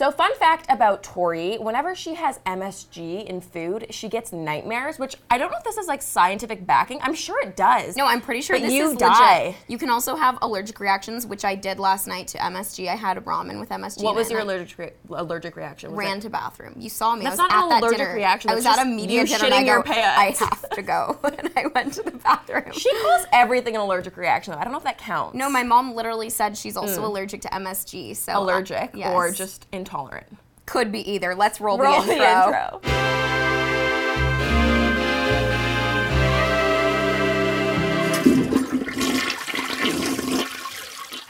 So, fun fact about Tori whenever she has MSG in food, she gets nightmares, which I don't know if this is like scientific backing. I'm sure it does. No, I'm pretty sure But this you is die. legit. You can also have allergic reactions, which I did last night to MSG. I had a ramen with MSG. What was your allergic re- allergic reaction? Was Ran it- to bathroom. You saw me. That's I was not at an that allergic dinner. reaction, I was at a media dinner. and I go, pants. I have to go, and I went to the bathroom. She calls everything an allergic reaction. though. I don't know if that counts. no, my mom literally said she's also allergic to MSG. So uh, allergic yes. or just intolerant. Could be either. Let's roll, Roll the intro. the intro.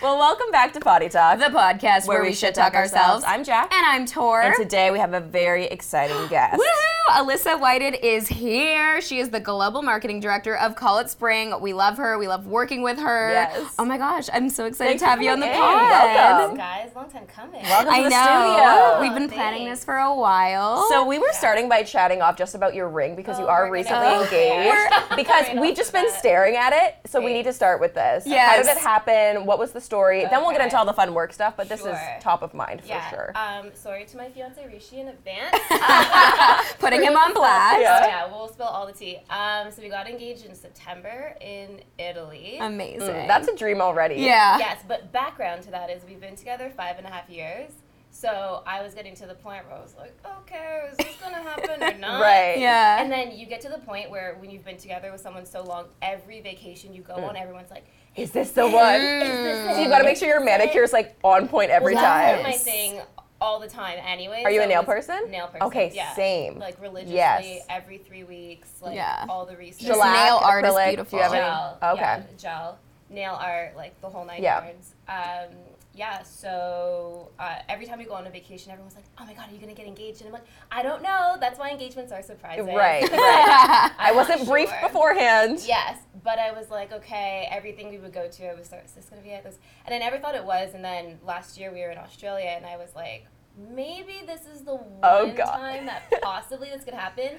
Well, welcome back to Potty Talk, The podcast where, we shit talk ourselves. I'm Jack. and I'm Tor. And today we have a very exciting guest. Woohoo! Alyssa Whited is here. She is the global marketing director of Call It Spring. We love her. We love working with her. Yes. Oh my gosh, I'm so excited Thanks to have you on the coming in. pod. Welcome. guys, long time coming. Welcome I to the know. studio. We've been planning this for a while. So we were starting by chatting off just about your ring because you Oh, are we're recently oh, gonna engaged. because Right we've just been bat. staring at it, so we need to start with this. Yes. How did it happen? What was the story? Then we'll get into all the fun work stuff, but this Sure. is top of mind for sure. Um, sorry to my fiance Rishi in advance. putting him on blast. Yeah. yeah, we'll spill all the tea. Um, so we got engaged in September in Italy. Amazing. Mm, That's a dream already. yeah. yes, but background to that is we've been together five and a half years. So I was getting to the point where I was like, okay, is this gonna happen or not? Right. Yeah. And then you get to the point where when you've been together with someone so long, every vacation you go Mm. on, everyone's like, Is this the one? this So you got to make sure your manicure is like on point every Well, time. That's my thing all the time anyway. Are you so a nail person? Nail person. Okay, yeah. same. Like religiously Yes. every three weeks, like Yeah. all the research. Just Shellac, nail art is beautiful. Do you have any? Okay. Yeah, gel. Nail art, like the whole nine Yeah. yards. Um, yeah, so uh, every time we go on a vacation, everyone's like, "Oh my god, are you gonna get engaged?" And I'm like, "I don't know. That's why engagements are surprising." Right, right. I wasn't briefed beforehand. Yes, but I was like, okay, everything we would go to, I was like, is this gonna be it? This, and I never thought it was. And then last year we were in Australia, and I was like, maybe this is the one Oh, time that possibly this could happen,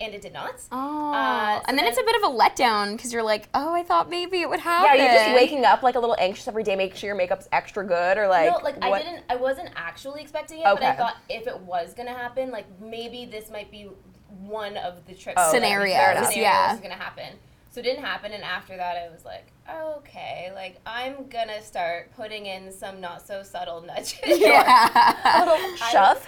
and it did not. Oh. Uh, so and then, it's a bit of a letdown because you're like, oh, I thought maybe it would happen. Yeah, you're just waking up like a little anxious every day, making sure your makeup's extra good, or like no, like what? I didn't. I wasn't actually expecting it, but I thought if it was gonna happen, like maybe this might be one of the trips Oh, Scenarios, enough. yeah. was gonna happen. So it didn't happen, and after that, I was like, okay, like I'm gonna start putting in some not so subtle nudges. Yeah. Um, a shove.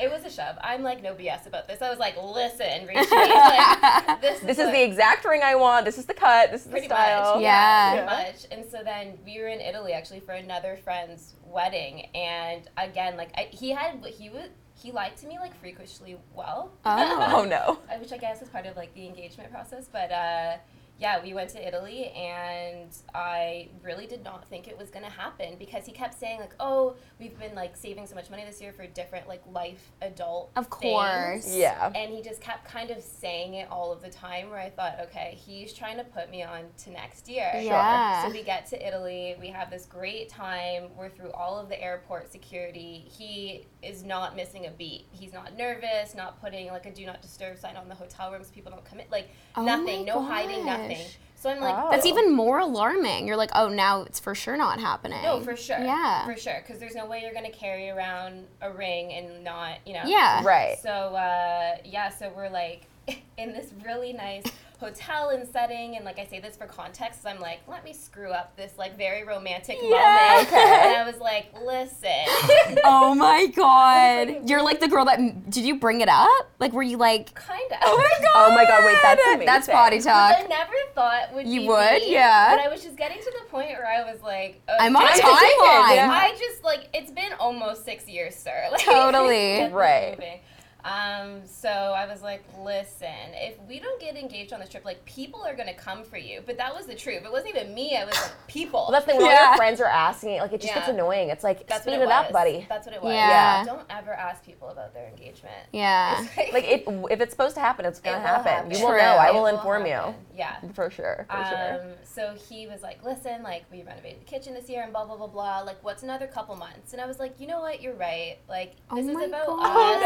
it was a shove. I'm like no BS about this. I was like, listen, Rishi, like, this, This is what- the exact ring I want. This is the cut. This is the pretty style. much. Yeah. pretty much. And so then we were in Italy actually for another friend's wedding, and again, like I, he had he was he lied to me like freakishly well. Oh. Oh no. Which I guess is part of like the engagement process. But uh, yeah, we went to Italy, and I really did not think it was gonna happen because he kept saying like, "Oh, we've been like saving so much money this year for different like life adult Of things." course. Yeah. And he just kept kind of saying it all of the time. Where I thought, okay, he's trying to put me on to next year. Yeah. So we get to Italy. We have this great time. We're through all of the airport security. He is not missing a beat. He's not nervous. Not putting like a do not disturb sign on the hotel rooms. People don't come in. Like Oh nothing. my No hiding. Nothing. Gosh. So I'm like, Oh. That's even more alarming. You're like, oh, now it's for sure not happening. no, for sure. Yeah. For sure. Because there's no way you're gonna carry around a ring and not, you know. Yeah. Right. So uh, yeah, so we're like in this really nice hotel and setting, and like I say this for context I'm like, let me screw up this like very romantic Yeah. moment. Okay. And I was like, listen, Oh my god. You're like the girl that. Did you bring it up? Like, were you like. kind of. Oh my god. Oh my god, wait, that's amazing. That's potty Which talk. I never thought would You be would? me, Yeah. But I was just getting to the point where I was like, I'm on a okay. timeline. yeah. I just like it's been almost six years, sir. Like, Totally. Right. moving. Um, so I was like, listen, if we don't get engaged on this trip, like people are gonna come for you. But that was the truth. It wasn't even me. I was like, people. Well, that's the thing. When all your friends are asking, like it just gets annoying. It's like That's speed what it, up, buddy. That's what it was. Yeah. Don't ever ask people about their engagement. Yeah. Like it, if it's supposed to happen, it's gonna It happen. happen. You will True. know. I It will will inform happen. Yeah. you for sure. For sure. Um, so he was like, listen, like, we renovated the kitchen this year and blah, blah, blah, blah. Like, what's another couple months? And I was like, you know what? You're right. Like, Oh this my is about God.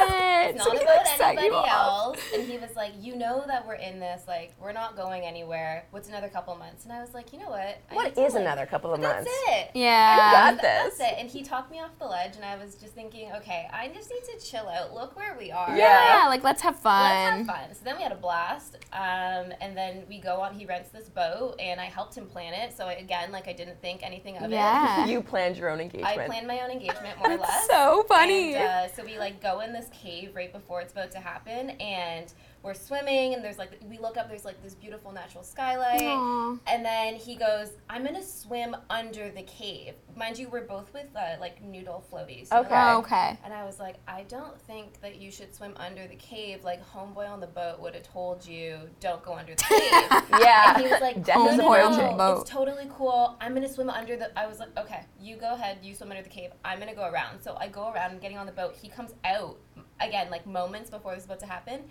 us. It's not about anybody else. And he was like, you know that we're in this, like, we're not going anywhere. What's another couple months? And I was like, you know what? I What need to, is like- another couple of months? That's it. Yeah. got this. That's it. And he talked me off the ledge, and I was just thinking, okay, I just need to chill out. Look where we are. Yeah. Yeah, like let's have fun. Let's have fun. So then we had a blast, um, and then we go on. He rents this boat, and I helped him plan it. So I, again, like I didn't think anything of it. Yeah. You planned your own engagement. I planned my own engagement more or less. so funny. And, uh, so we like go in this cave right before it's about to happen, and we're swimming, and there's like we look up, there's like this beautiful natural skylight, Aw. and then he goes, "I'm gonna swim under the cave." Mind you, we're both with uh, like noodle floaties. you know, Okay. Oh, okay. and I was like, I don't think that you should swim under the cave. Like homeboy on the boat would have told you, don't go under the cave. yeah. And he was like, Death no, is no, Homeboy no, on the no, boat. it's totally cool. I'm gonna swim under the. I was like, okay, you go ahead. You swim under the cave. I'm gonna go around. So I go around. I'm getting on the boat. He comes out again, like moments before this is about to happen.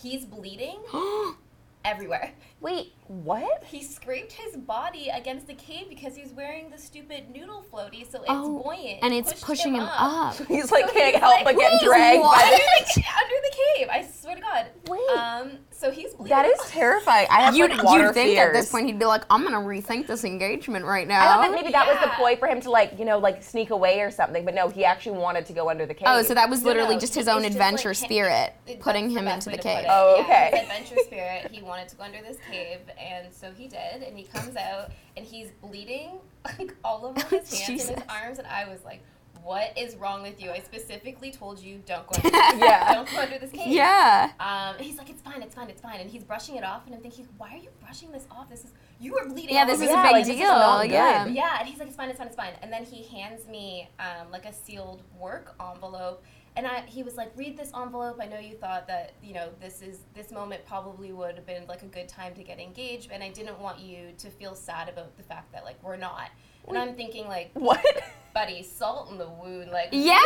He's bleeding everywhere. Wait, what? He scraped his body against the cave because he was wearing the stupid noodle floaty, so it's Oh, buoyant. and it's pushing him up. He's like So can't he's help like, but get dragged what?" by under the the, under the cave. I swear to God. Wait. Um. So he's bleeding. That is terrifying. I have You'd, like water you'd think fears. at this point he'd be like, I'm gonna rethink this engagement right now. I now. thought that maybe that was the Yeah. ploy for him to like, you know, like sneak away or something. But no, he actually wanted to go under the cave. oh, so that was literally no, just his own it's just like adventure spirit, putting him into the cave. it. Oh, Yeah, okay. his adventure spirit. He wanted to go under this cave, and so he did. And he comes out, and he's bleeding like all over his hands and his arms. And I was like, "What is wrong with you? I specifically told you don't go under. This, Yeah. don't go under this cave." Yeah. Um, and he's like, "It's fine, it's fine, it's fine," and he's brushing it off, and I'm thinking, "Why are you brushing this off? This is you are bleeding." Yeah, this is a your big like, face. this is not deal. Yeah. Yeah, and he's like, it's fine, it's fine, it's fine. And then he hands me um, like a sealed work envelope, and I he was like, read this envelope. I know you thought that you know this is this moment probably would have been like a good time to get engaged, and I didn't want you to feel sad about the fact that like we're not. And I'm thinking like, what? buddy, salt in the wound. Like, Yeah.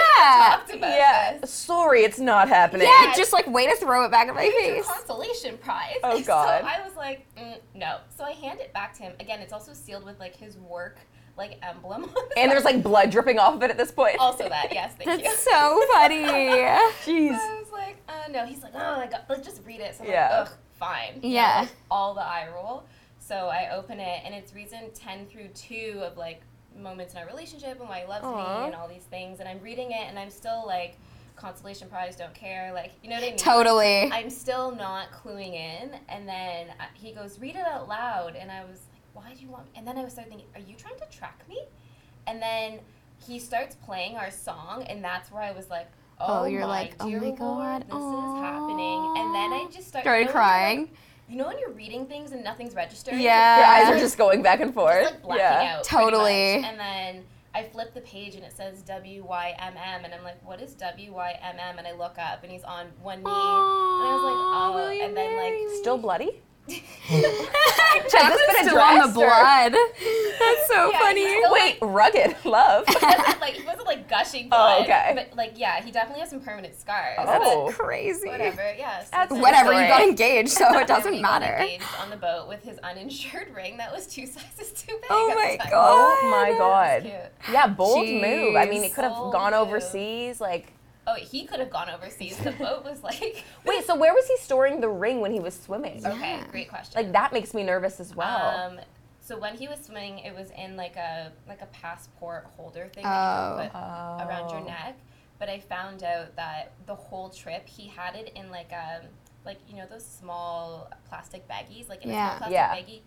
yeah. this. Sorry, it's not happening. Yeah, just like way to throw it back in my face. consolation prize. Oh, God. So I was like, mm, no. So I hand it back to him. Again, it's also sealed with like his work like emblem. on the And there's like blood dripping off of it at this point. also that. Yes, thank you. That's so funny. Jeez. I was like, uh, no. He's like, oh my god, let's just read it. So I'm Yeah. like, ugh, fine. Yeah. like, all the eye roll. So I open it, and it's reason ten through two of like moments in our relationship and why he loves Aw. me and all these things. And I'm reading it, and I'm still like, consolation prize, don't care. Like, you know what I mean? Totally. I'm still not cluing in. And then uh, he goes, read it out loud. And I was like, why do you want me? And then I was starting thinking, are you trying to track me? And then he starts playing our song, and that's where I was like, oh, Oh, you're my like, oh dear my Lord, God, this is happening. And then I just started, Started you know when you're, like- crying. you know when you're reading things and nothing's registering? Yeah. Your eyes are just going back and forth. Just like blacking yeah. out. Totally. much. And then I flip the page and it says W Y M M, and I'm like, what is W Y M M? And I look up and he's on one knee, and I was like, oh, will and then like me? Still bloody? Jasmine's been still on the blood. That's so Yeah, funny. still- Wait, rugged love. He wasn't like he wasn't like gushing Oh, blood. okay. But like yeah, he definitely has some permanent scars. Oh. That's crazy. But whatever, yeah. so That's then- Whatever, you got engaged, so it doesn't matter. Engaged on the boat with his uninsured ring that was two sizes too big. Oh my. God. oh my god. Yeah, bold move. I mean, Jeez. it could have Bold gone move. overseas. Like, Oh, he could have gone overseas. The boat was like. wait, so where was he storing the ring when he was swimming? Okay, great question. Like that makes me nervous as well. Um, so when he was swimming, it was in like a like a passport holder thing that Oh. you put around your Oh. neck. But I found out that the whole trip he had it in like a like you know those small plastic baggies, like in a Yeah. small plastic Yeah. baggie.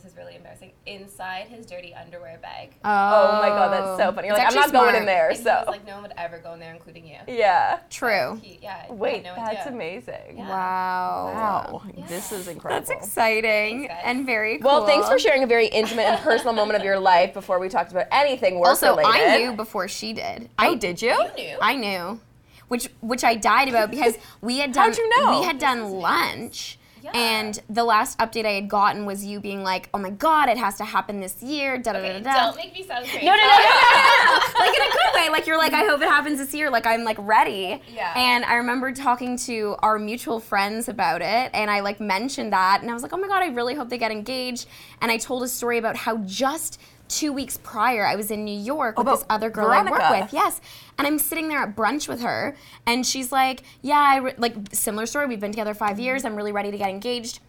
This is really embarrassing. Inside his dirty underwear bag. Oh, oh my God, that's so funny. You're It's like, I'm actually not going in there. And he So was like, no one would ever go in there, including you. yeah. True. He, yeah. Wait, no that's idea. amazing. Yeah. Wow. Wow, Yeah. this is incredible. That's exciting Thanks, and very cool. Well, thanks for sharing a very intimate and personal moment of your life before we talked about anything work Also, related. I knew before she did. Oh, I did you? You knew. I knew, which which I died about because we had done How'd you know? we had done lunch. Yeah. And the last update I had gotten was you being like, "Oh my god, it has to happen this year." Da da Okay, da da. don't make me sound crazy. No, no, no, no, no, no. like in a good way. Like you're like, I hope it happens this year. Like I'm like ready. Yeah. And I remember talking to our mutual friends about it, and I like mentioned that, and I was like, oh my god, I really hope they get engaged. And I told a story about how just two weeks prior, I was in New York oh, with this other girl I work with. Yes. And I'm sitting there at brunch with her, and she's like, Yeah, I re-, like, similar story. We've been together 5 years. I'm really ready to get engaged.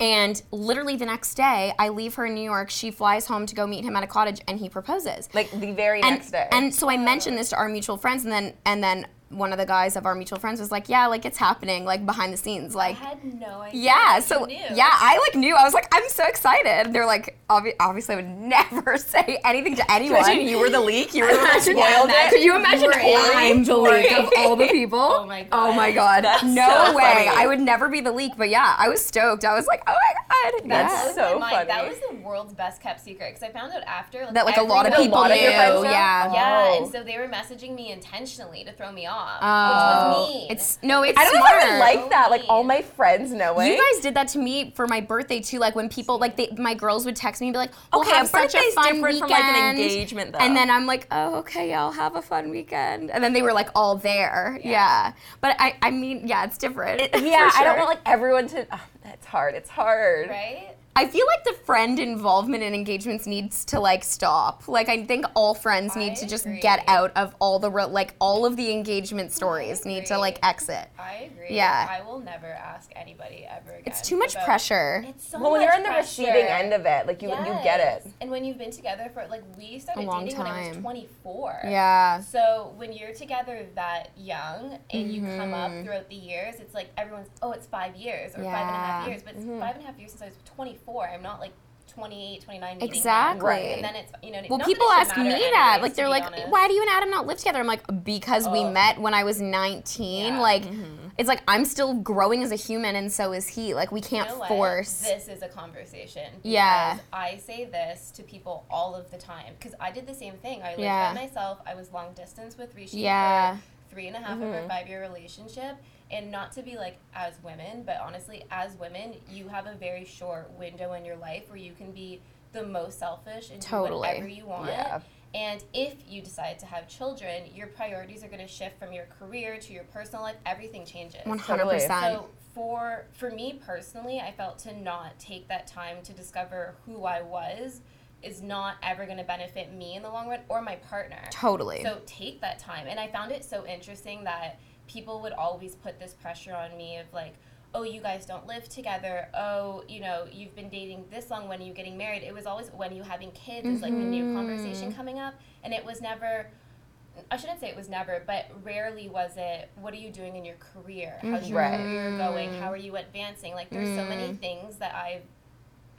And literally the next day, I leave her in New York. She flies home to go meet him at a cottage, and he proposes. Like the very and, next day. And so I mentioned this to our mutual friends, and then and then one of the guys of our mutual friends was like, "Yeah, like it's happening, like behind the scenes, like." I had no idea. Yeah, that so you knew. yeah, I like knew. I was like, I'm so excited. They're like, obvi- obviously, I would never say anything to anyone. Imagine you were the leak. You were the one that Yeah, spoiled it. Could you imagine I'm the leak of all the people? Oh, oh my god. Oh my god. That's no so way. funny. I would never be the leak, but yeah, I was stoked. I was like, oh my god. That's yeah. So was my mind. That was the world's best kept secret because I found out after that like a lot of people lot knew. of your friends know? yeah. Yeah, Oh. and so they were messaging me intentionally to throw me off, Oh, which was mean. it's no, it's I don't know smart. if I would like that. Like all my friends knowing. You guys did that to me for my birthday too. Like when people, like they, my girls would text me and be like, "We'll Okay, have a such a birthday's fun different weekend." from, like, an engagement, though. And then I'm like, "Oh, okay, yeah, I'll have a fun weekend." And then they were like all there. Yeah. But I, I mean, yeah, it's different. yeah, for I don't want like everyone to. Ah, oh, it's hard. It's hard. right. I feel like the friend involvement in engagements needs to like stop. Like I think all friends need I to just agree. get out of all the re- like all of the engagement stories need to like exit. I agree. Yeah. I will never ask anybody ever again. It's too much about- pressure. It's so Well, when you're on the pressure. receiving end of it, like you you get it. And when you've been together for like we started long dating when I was 24. Yeah. So when you're together that young and you come up Mm-hmm. throughout the years, it's like everyone's oh it's five years or five and a half Yeah. years, but it's five and a half years since I was 24. I'm not like 28, 29 meeting. Exactly. Right. And then it's you know. Well, people ask me that. anyways, Like, they're like, honest. why do you and Adam not live together? I'm like, because we Oh. met when I was 19. Yeah. Like, mm-hmm. it's like I'm still growing as a human, and so is he. Like, we can't know what? force. This is a conversation. Yeah. I say this to people all of the time because I did the same thing. I lived Yeah. by myself. I was long distance with Rishi Yeah. for three and a half of a mm-hmm. five year relationship. And not to be like as women, but honestly, as women, you have a very short window in your life where you can be the most selfish and Totally. do whatever you want. Yeah. And if you decide to have children, your priorities are going to shift from your career to your personal life. Everything changes. 100%. So for for me personally, I felt to not take that time to discover who I was is not ever going to benefit me in the long run or my partner. totally. So take that time. And I found it so interesting that people would always put this pressure on me of like, oh, you guys don't live together. Oh, you know, you've been dating this long. When are you getting married? It was always when are you having kids is like the new Mm-hmm. conversation coming up. And it was never. I shouldn't say it was never, but rarely was it. What are you doing in your career? How's your Right. career going? How are you advancing? Like, there's so Mm. many things that I've,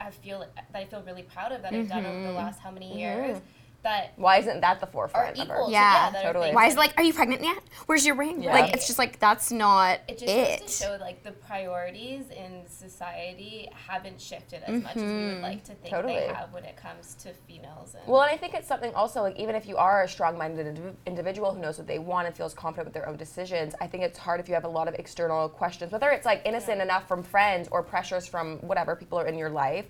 I feel that I feel really proud of that I've done over Mm-hmm. the last how many years that Why isn't that the forefront of equal. her? to, Yeah, that are totally. Why that- is it like, are you pregnant yet? Where's your ring? Yeah. Like, it's just like, that's not it it. just goes to show like the priorities in society haven't shifted as much as we Mm-hmm. would like to think Totally. they have when it comes to females. And Well, and I think it's something also like even if you are a strong-minded indiv- individual who knows what they want and feels confident with their own decisions, I think it's hard if you have a lot of external questions, whether it's like innocent enough from friends or pressures from whatever people are in your life,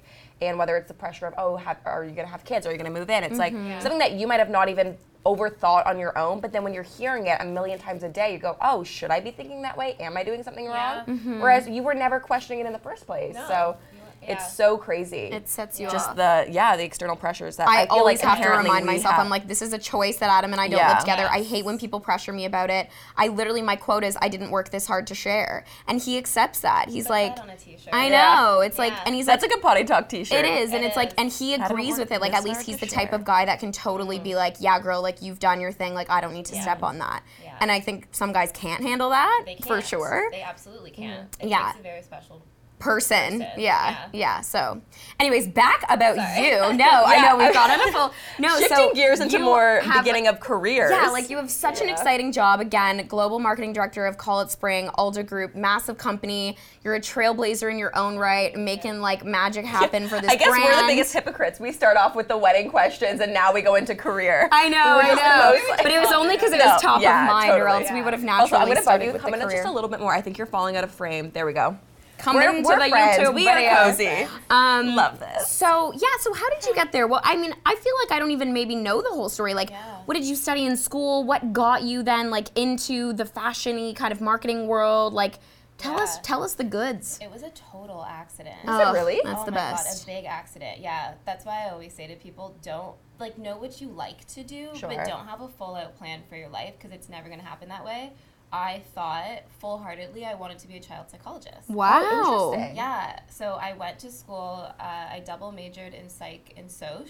and whether it's the pressure of oh, have, are you gonna have kids? Are you gonna move in? It's like mm-hmm. something that you might have not even overthought on your own, but then when you're hearing it a million times a day, you go, oh, should I be thinking that way? Am I doing something Yeah. wrong? Mm-hmm. Whereas you were never questioning it in the first place. No. So Yeah. it's so crazy. It sets you up. Just off. the yeah, the external pressures that I, I, feel always like have to remind myself. have. I'm like, this is a choice that Adam and I don't Yeah. live together. I hate when people pressure me about it. I literally, my quote is, I didn't work this hard to share, and he accepts that. He's Put like, that on a t-shirt. I Yeah. know. It's like, and he's like that's like, a good potty talk T-shirt. it is, and It it's like, and he agrees with it. Like, at least he's to the type of guy that can totally be mm-hmm. like, yeah, girl, like you've done your thing. Like, I don't need to step on that. And I think some guys can't handle that They can't. for sure. They absolutely can't. Mm-hmm. It Yeah. takes a very special. Person. person, Yeah, yeah. yeah. So, anyways, back about Sorry. you. No, I know we've got on a full. No, Shifting so gears into more have- beginning of careers. Yeah, like you have such an exciting job. Again, global marketing director of Call It Spring, Aldo Group, massive company. You're a trailblazer in your own right, making like magic happen for this I guess brand. we're the biggest hypocrites. We start off with the wedding questions, and now we go into career. I know, We're I know. most, like- but it was only because it No, was top yeah, of mind, or totally. else we would have naturally Also, I'm started you. with Come the in career. just a little bit more. I think you're falling out of frame. There we go. Come We're- into we're the friends. YouTube We are video. cozy. Um, Love this. So yeah, so how did you get there? Well, I mean, I feel like I don't even maybe know the whole story. Like, Yeah. what did you study in school? What got you then like into the fashiony kind of marketing world? Like, Tell us, tell us the goods. It was a total accident. Is it really? That's oh the my best. god, a big accident. Yeah, that's why I always say to people, don't like know what you like to do, Sure. but don't have a full out plan for your life because it's never gonna happen that way. I thought full heartedly I wanted to be a child psychologist. Wow. interesting. Yeah, so I went to school. Uh, I double majored in psych and soc,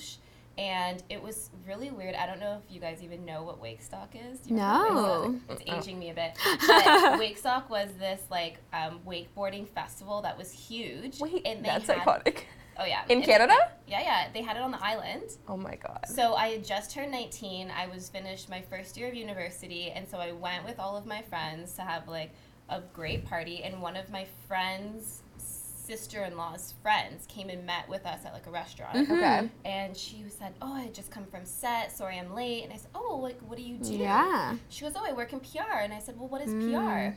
and it was really weird. I don't know if you guys even know what Wakestock is. You No. Wakestock? It's aging me a bit. But Wakestock was this like um, wakeboarding festival that was huge. Wait, and they that's had, iconic. Oh yeah. In It's- Canada? Yeah, yeah. They had it on the island. Oh my god. So I had just turned 19. I was finished my first year of university, and so I went with all of my friends to have like a great party. And one of my friends' sister-in-law's friends came and met with us at like a restaurant. Mm-hmm. Okay. And she said, "Oh, I just come from set. Sorry, I'm late." And I said, "Oh, like what do you do?" Yeah. She goes, "Oh, I work in PR." And I said, "Well, what is PR?" Mm.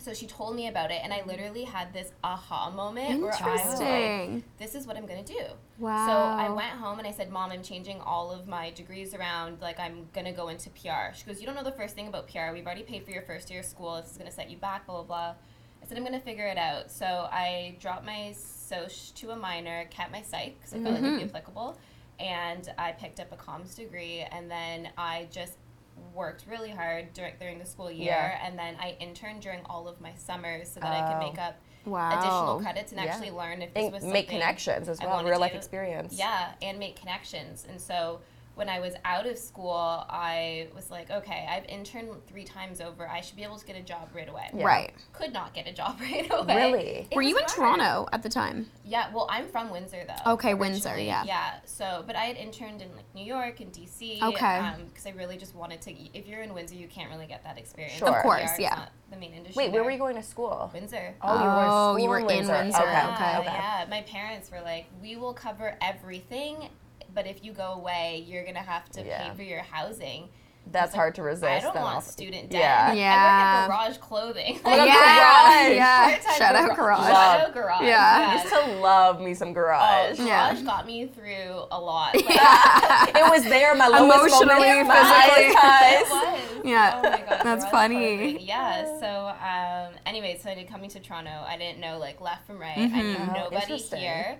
So she told me about it, and I literally had this aha moment where I was like, this is what I'm gonna do. Wow. So I went home and I said, Mom, I'm changing all of my degrees around. Like, I'm gonna go into PR. She goes, You don't know the first thing about PR. We've already paid for your first year of school. This is gonna set you back, blah, blah, blah. I said, I'm gonna figure it out. So I dropped my soc to a minor, kept my psych, because I felt like it'd be mm-hmm. applicable. And I picked up a comms degree, and then I just worked really hard during, during the school year. Yeah. And then I interned during all of my summers so that I could Oh. make up Wow. additional credits and Yeah. actually learn if this And was make connections as well, real life to. experience. Yeah, and make connections. And so when I was out of school, I was like, okay, I've interned three times over. I should be able to get a job right away. Yeah. Right. Could not get a job right away. Really? It Were you in hard. Toronto at the time? Yeah, well, I'm from Windsor though. Okay, Windsor, yeah. Yeah, so, but I had interned in like New York and DC. Okay. Um, because I really just wanted to. If you're in Windsor, you can't really get that experience. Sure. Of course, PR, yeah. the main industry. Wait, where there. were you going to school? Windsor. Oh, you were in Oh, you were in Windsor. Okay. Yeah, okay. okay. Yeah, my parents were like, "We will cover everything, but if you go away, you're gonna have to Yeah. pay for your housing." That's hard to resist. I don't then want also- student debt. Yeah. I Yeah. work at Garage Clothing. my God, yeah, Garage. yeah. Part-time Shout out Garage. Garage. Shout out Garage. Yeah. I used to love me some Oh, garage. Yeah. Garage got me through a lot. Like, it was there, my lowest Emotionally, moment, physically. It was. Yeah, Oh my God, that's Garage funny. Clothing. Yeah. So, um, anyway, so I did coming to Toronto. I didn't know like left from right. I knew Oh, nobody interesting. here.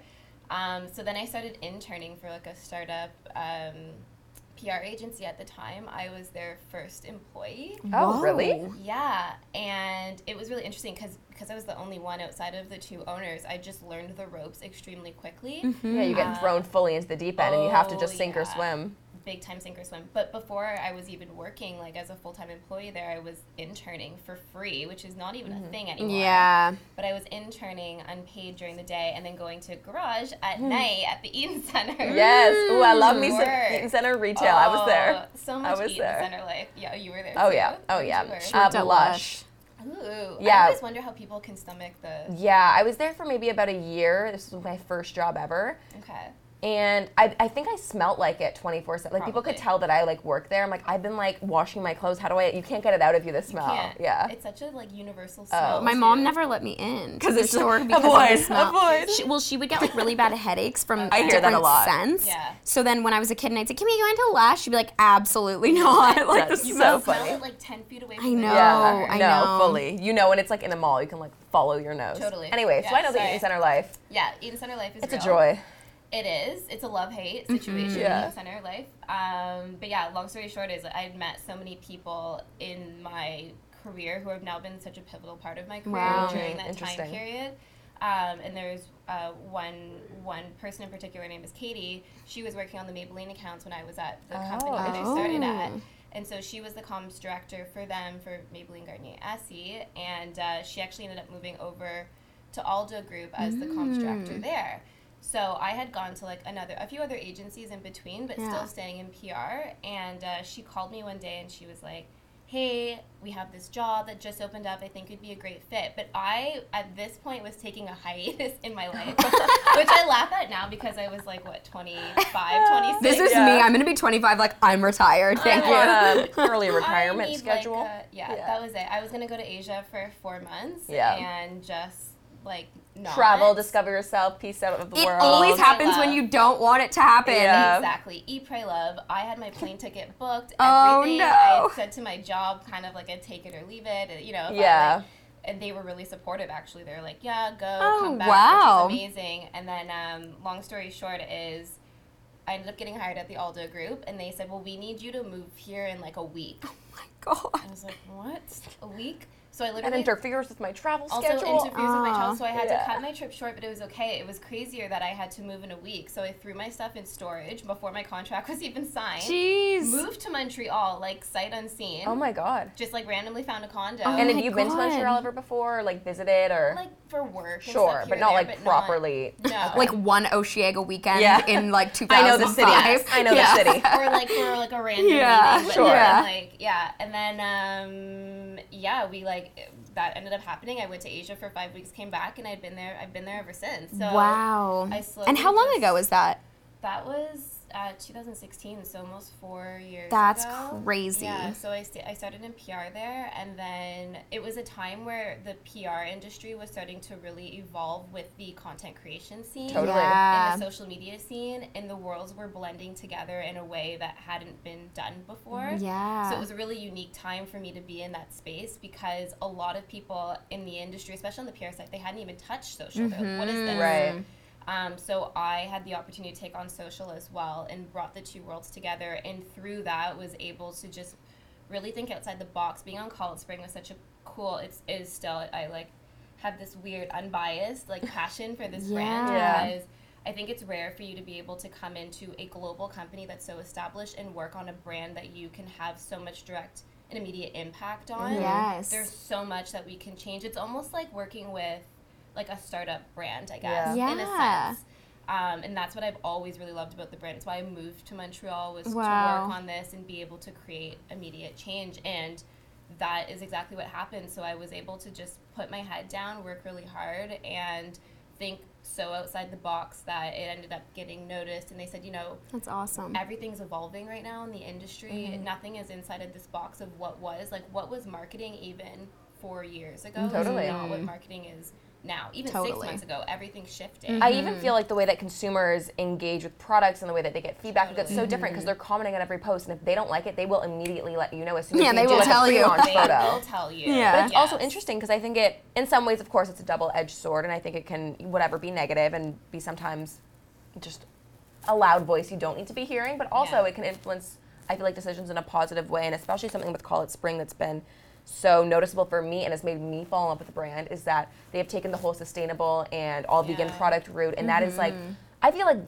Um, so then I started interning for like a startup um, PR agency at the time. I was their first employee. Oh, Whoa. really? Yeah, and it was really interesting because because I was the only one outside of the two owners. I just learned the ropes extremely quickly. Yeah, you get Uh, thrown fully into the deep end, and you have to oh, just sink or swim. Big time sink or swim. But before I was even working like as a full time employee there, I was interning for free, which is not even a thing anymore. Yeah. But I was interning unpaid during the day and then going to garage at night at the Eaton Center. Yes. Ooh, I love me some Work. Eaton Center retail. I was there. Oh, So I much was Eaton there. Center life. Yeah, you were there. Oh too. yeah. Oh yeah. you work? Worked Uh, at Lush. Ooh. Yeah. I always wonder how people can stomach the. Yeah, I was there for maybe about a year. This was my first job ever. Okay. And I, I think I smelt like it 24 7. Like people could tell that I like worked there. I'm like, I've been like washing my clothes. How do I, you can't get it out of you, the smell. Can't. Yeah. It's such a like universal oh. smell. My mom never let me in because the it's like, store because avoid, of the smell. avoid. She, well, she would get like really bad headaches from I hear that a different lot. scents. Yeah. So then when I was a kid and I'd say, "Can we go into Lush?" She'd be like, "Absolutely not." like That's this You is so smell funny. it like ten feet away. From I the know. yeah, I no, know. fully. You know, when it's like in a mall, you can like follow your nose. Totally. Anyway, so I know the sorry. Eaton Center life. Yeah, Eaton Center life is It's a joy. It is. It's a love hate situation Yeah. in Eaton Center life. Um, but yeah, long story short is I've met so many people in my career who have now been such a pivotal part of my career Wow. during that time period. Um, and there's uh, one one person in particular, her name is Katie. She was working on the Maybelline accounts when I was at the company that I started at. Oh. And so she was the comms director for them for Maybelline Garnier Essie, and uh, she actually ended up moving over to Aldo Group as the comms director there. So I had gone to like another, a few other agencies in between, but Yeah. still staying in PR. And uh, she called me one day and she was like, "Hey, we have this job that just opened up. I think it'd be a great fit." But I, at this point, was taking a hiatus in my life, which I laugh at now because I was like, what, 25, 26? This is Yeah. me. I'm gonna be 25. Like I'm retired. Thank I you. On a early retirement need, like, schedule. yeah, Yeah. that was it. I was gonna go to Asia for four months Yeah. and just like not. Travel, discover yourself, peace out of the It world. always Oh, happens love. when you don't want it to happen. Yeah. Exactly. Eat, pray, love. I had my plane ticket booked. Oh, no. I said to my job, kind of like I'd take it or leave it. You know. Yeah. I, like, and they were really supportive. Actually, they're like, "Yeah, go, Oh, come back," wow. which is amazing. And then, um, long story short, is I ended up getting hired at the Aldo Group, and they said, "Well, we need you to move here in like a week." Oh my God. I was like, "What? A week?" So I And literally interferes with my travel also schedule. Also interferes with my Ah. travel, so I had Yeah. to cut my trip short, but it was okay. It was crazier that I had to move in a week, so I threw my stuff in storage before my contract was even signed. Jeez. Moved to Montreal, like sight unseen. oh my god. Just like randomly found a condo. Oh And have you been to Montreal ever before, or like visited, or like for work. and sure, stuff but not and like but properly? No. Like one Osheaga weekend Yeah. in like 2005. I know the city. I know Yeah. the city. or like for like a random Yeah, meeting. But sure. then, Yeah. Like yeah, and then um yeah, we like that ended up happening. I went to Asia for five weeks, came back, and I'd been there. I've been there ever since. So wow. And how long just- ago was that? That was uh, 2016, so almost four years. That's ago. crazy. Yeah, so I, st- I started in PR there, and then it was a time where the PR industry was starting to really evolve with the content creation scene. Totally. Yeah. And the social media scene, and the worlds were blending together in a way that hadn't been done before. Yeah. So it was a really unique time for me to be in that space because a lot of people in the industry, especially on the PR side, they hadn't even touched social. Like, what is this? Right. Um, so I had the opportunity to take on social as well and brought the two worlds together. And through that, was able to just really think outside the box. Being on Call It Spring was such a cool. It's is still I like have this weird unbiased like passion for this brand because. I think it's rare for you to be able to come into a global company that's so established and work on a brand that you can have so much direct and immediate impact on. Yes. There's so much that we can change. It's almost like working with like a startup brand, I guess, Yeah. in a sense. Um, and that's what I've always really loved about the brand. It's why I moved to Montreal was to work on this and be able to create immediate change. And that is exactly what happened. So I was able to just put my head down, work really hard, and think so outside the box that it ended up getting noticed. And they said, you know, That's awesome. everything's evolving right now in the industry. Mm-hmm. Nothing is inside of this box of what was. Like, what was marketing even four years ago? is Totally. not what marketing is now. Even Totally. six months ago, everything shifted. I even mm-hmm. feel like the way that consumers engage with products and the way that they get feedback gets so different because they're commenting on every post, and if they don't like it, they will immediately let you know as soon as Yeah, you they do will like, a tell you. pre-launch They photo. will tell you. Yeah. But it's also interesting because I think it, in some ways, of course, it's a double-edged sword, and I think it can, whatever, be negative and be sometimes just a loud voice you don't need to be hearing. But also, Yeah. it can influence, I feel like, decisions in a positive way, and especially something with Call It Spring that's been so noticeable for me and has made me fall in love with the brand is that they have taken the whole sustainable and all vegan product route, and that is like, mm-hmm. I feel like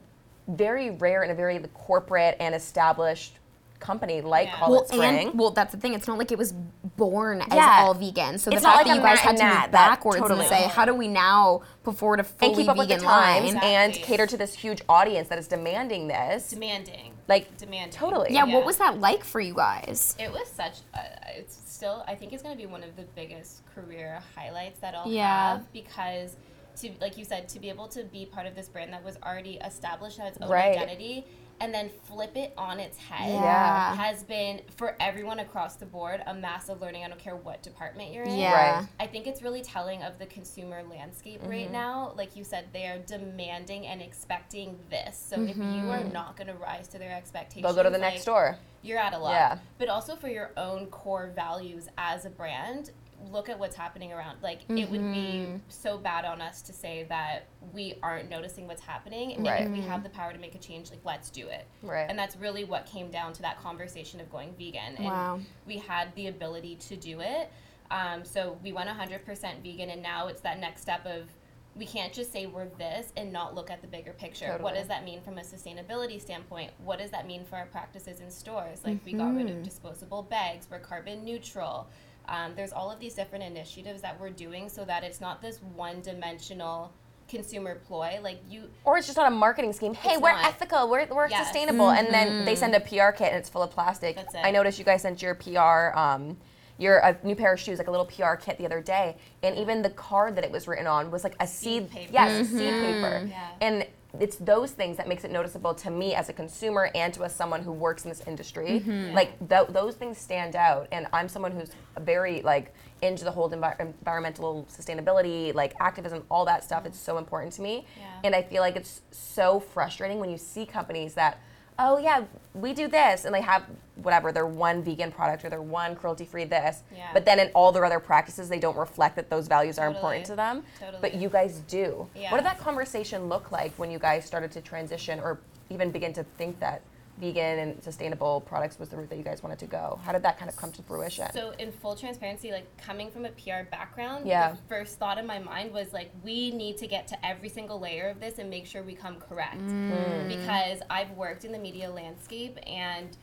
very rare in a very corporate and established company like Yeah. Call well, It Spring. and well, that's the thing. It's not like it was born as Yeah. all vegan. So the It's not fact like that you guys had to move backwards totally. and say, how do we now put forward a fully and keep up with the vegan times line? and cater to this huge audience that is demanding this. demanding. Like, demanding. totally. Yeah, Yeah. what was that like for you guys? It was such. Uh, it's still. I think it's going to be one of the biggest career highlights that I'll Yeah. have because, to like you said, to be able to be part of this brand that was already established as its own Right. identity and then flip it on its head Yeah. has been for everyone across the board a massive learning. I don't care what department you're in. Yeah. Right. I think it's really telling of the consumer landscape right Mm-hmm. now. Like you said, they are demanding and expecting this. So if you Mm-hmm. are not going to rise to their expectations, They'll go to the like, next door. you're out of luck. Yeah. But also for your own core values as a brand, look at what's happening around. Like it would be Mm-hmm. so bad on us to say that we aren't noticing what's happening. And Right. if we have the power to make a change, like let's do it. Right. And that's really what came down to that conversation of going vegan. And Wow. we had the ability to do it. Um, so we went 100% vegan, and now it's that next step of we can't just say we're this and not look at the bigger picture. Totally. What does that mean from a sustainability standpoint? What does that mean for our practices in stores? Like we got rid Mm-hmm. of disposable bags, we're carbon neutral. Um, there's all of these different initiatives that we're doing so that it's not this one dimensional consumer ploy. Like you, Or it's just not a marketing scheme. Hey, we're not. ethical, we're, we're Yes. sustainable. And then they send a PR kit and it's full of plastic. That's it. I noticed you guys sent your PR, um, your a new pair of shoes, like a little PR kit the other day. And even the card that it was written on was like a seed, paper. Yes, seed paper. Yeah. And it's those things that makes it noticeable to me as a consumer and to as someone who works in this industry. Mm-hmm. Like th- those things stand out. And I'm someone who's very like into the whole envi- environmental sustainability, like activism, all that stuff. It's so important to me. Yeah. And I feel like it's so frustrating when you see companies that, oh yeah, we do this, and they have whatever their one vegan product or their one cruelty-free this, Yeah. but then in all their other practices, they don't reflect that those values are important to Totally. them. But you guys do. Yeah. What did that conversation look like when you guys started to transition or even begin to think that vegan and sustainable products was the route that you guys wanted to go? How did that kind of come to fruition? So, in full transparency, like coming from a PR background, Yeah. the first thought in my mind was like, we need to get to every single layer of this and make sure we come correct. Mm. Because I've worked in the media landscape and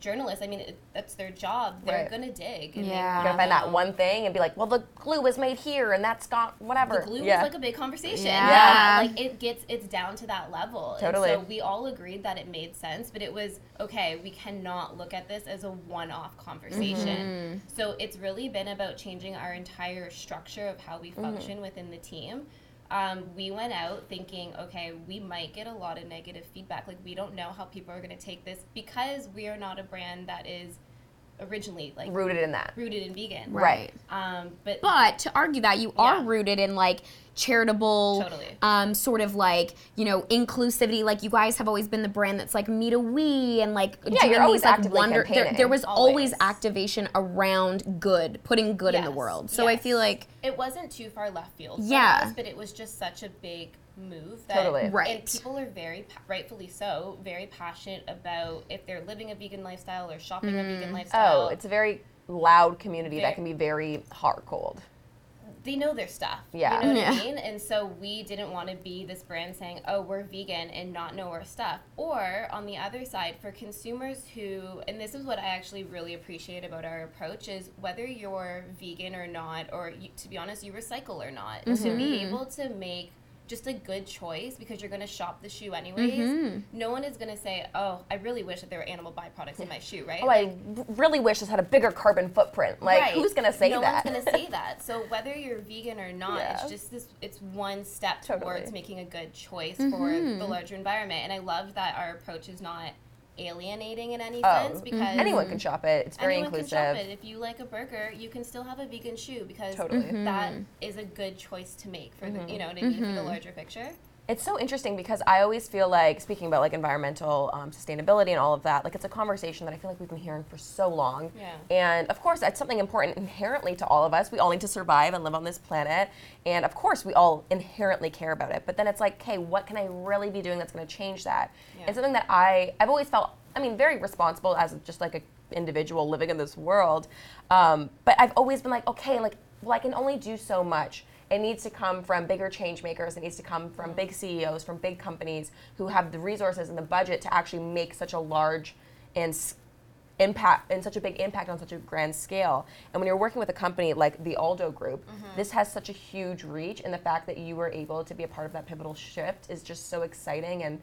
journalists, I mean, it, that's their job. They're Right. gonna dig. And Yeah. They you wanna gotta find that one thing and be like, well, the glue was made here, and that's got whatever. The glue yeah. was like a big conversation. Yeah. Yeah. Like it gets it's down to that level. Totally. And so we all agreed that it made sense, but it was okay, we cannot look at this as a one off conversation. Mm-hmm. So it's really been about changing our entire structure of how we mm-hmm. function within the team. Um, we went out thinking, okay, we might get a lot of negative feedback. Like we don't know how people are going to take this because we are not a brand that is originally like rooted in that. rooted in vegan. Right. Um, but But to argue that you are rooted in like charitable, Totally. um, sort of like you know inclusivity. Like you guys have always been the brand that's like me to we and like Yeah, doing you're always these like actively wonder. There, there was always Always. activation around good, putting good in the world. So I feel like it wasn't too far left field for Yeah. us, but it was just such a big move that Totally. Right. and people are very rightfully so very passionate about if they're living a vegan lifestyle or shopping a vegan lifestyle Oh, it's a very loud community that can be very hot cold. They know their stuff Yeah. you know what Yeah. i mean and so we didn't want to be this brand saying oh we're vegan and not know our stuff or on the other side for consumers who and this is what i actually really appreciate about our approach is whether you're vegan or not or you, to be honest you recycle or not to be mm-hmm. able to make just a good choice because you're going to shop the shoe anyways mm-hmm. no one is going to say oh i really wish that there were animal byproducts in my shoe right Oh, I really wish this had a bigger carbon footprint. Like, Right. who's gonna say no that? No one's gonna say that. So whether you're vegan or not, Yeah. it's just this. It's one step Totally. towards making a good choice for mm-hmm. the larger environment. And I love that our approach is not alienating in any Oh, sense mm-hmm. because Anyone can shop it. It's very anyone inclusive. can shop it. If you like a burger, you can still have a vegan shoe because Totally. Mm-hmm. that is a good choice to make for the mm-hmm. you know what I mean for the mm-hmm. larger picture. It's so interesting because I always feel like speaking about like environmental um, sustainability and all of that, like it's a conversation that I feel like we've been hearing for so long. Yeah. And of course, that's something important inherently to all of us. We all need to survive and live on this planet, and of course, we all inherently care about it. But then it's like, okay, what can I really be doing that's going to change that? Yeah. And something that I I've always felt, I mean, very responsible as just like a individual living in this world. Um, but I've always been like, okay, like, well, I can only do so much. It needs to come from bigger change makers. It needs to come from big CEOs, from big companies who have the resources and the budget to actually make such a large and impact and such a big impact on such a grand scale. And when you're working with a company like the Aldo Group, mm-hmm. this has such a huge reach, and the fact that you were able to be a part of that pivotal shift is just so exciting. And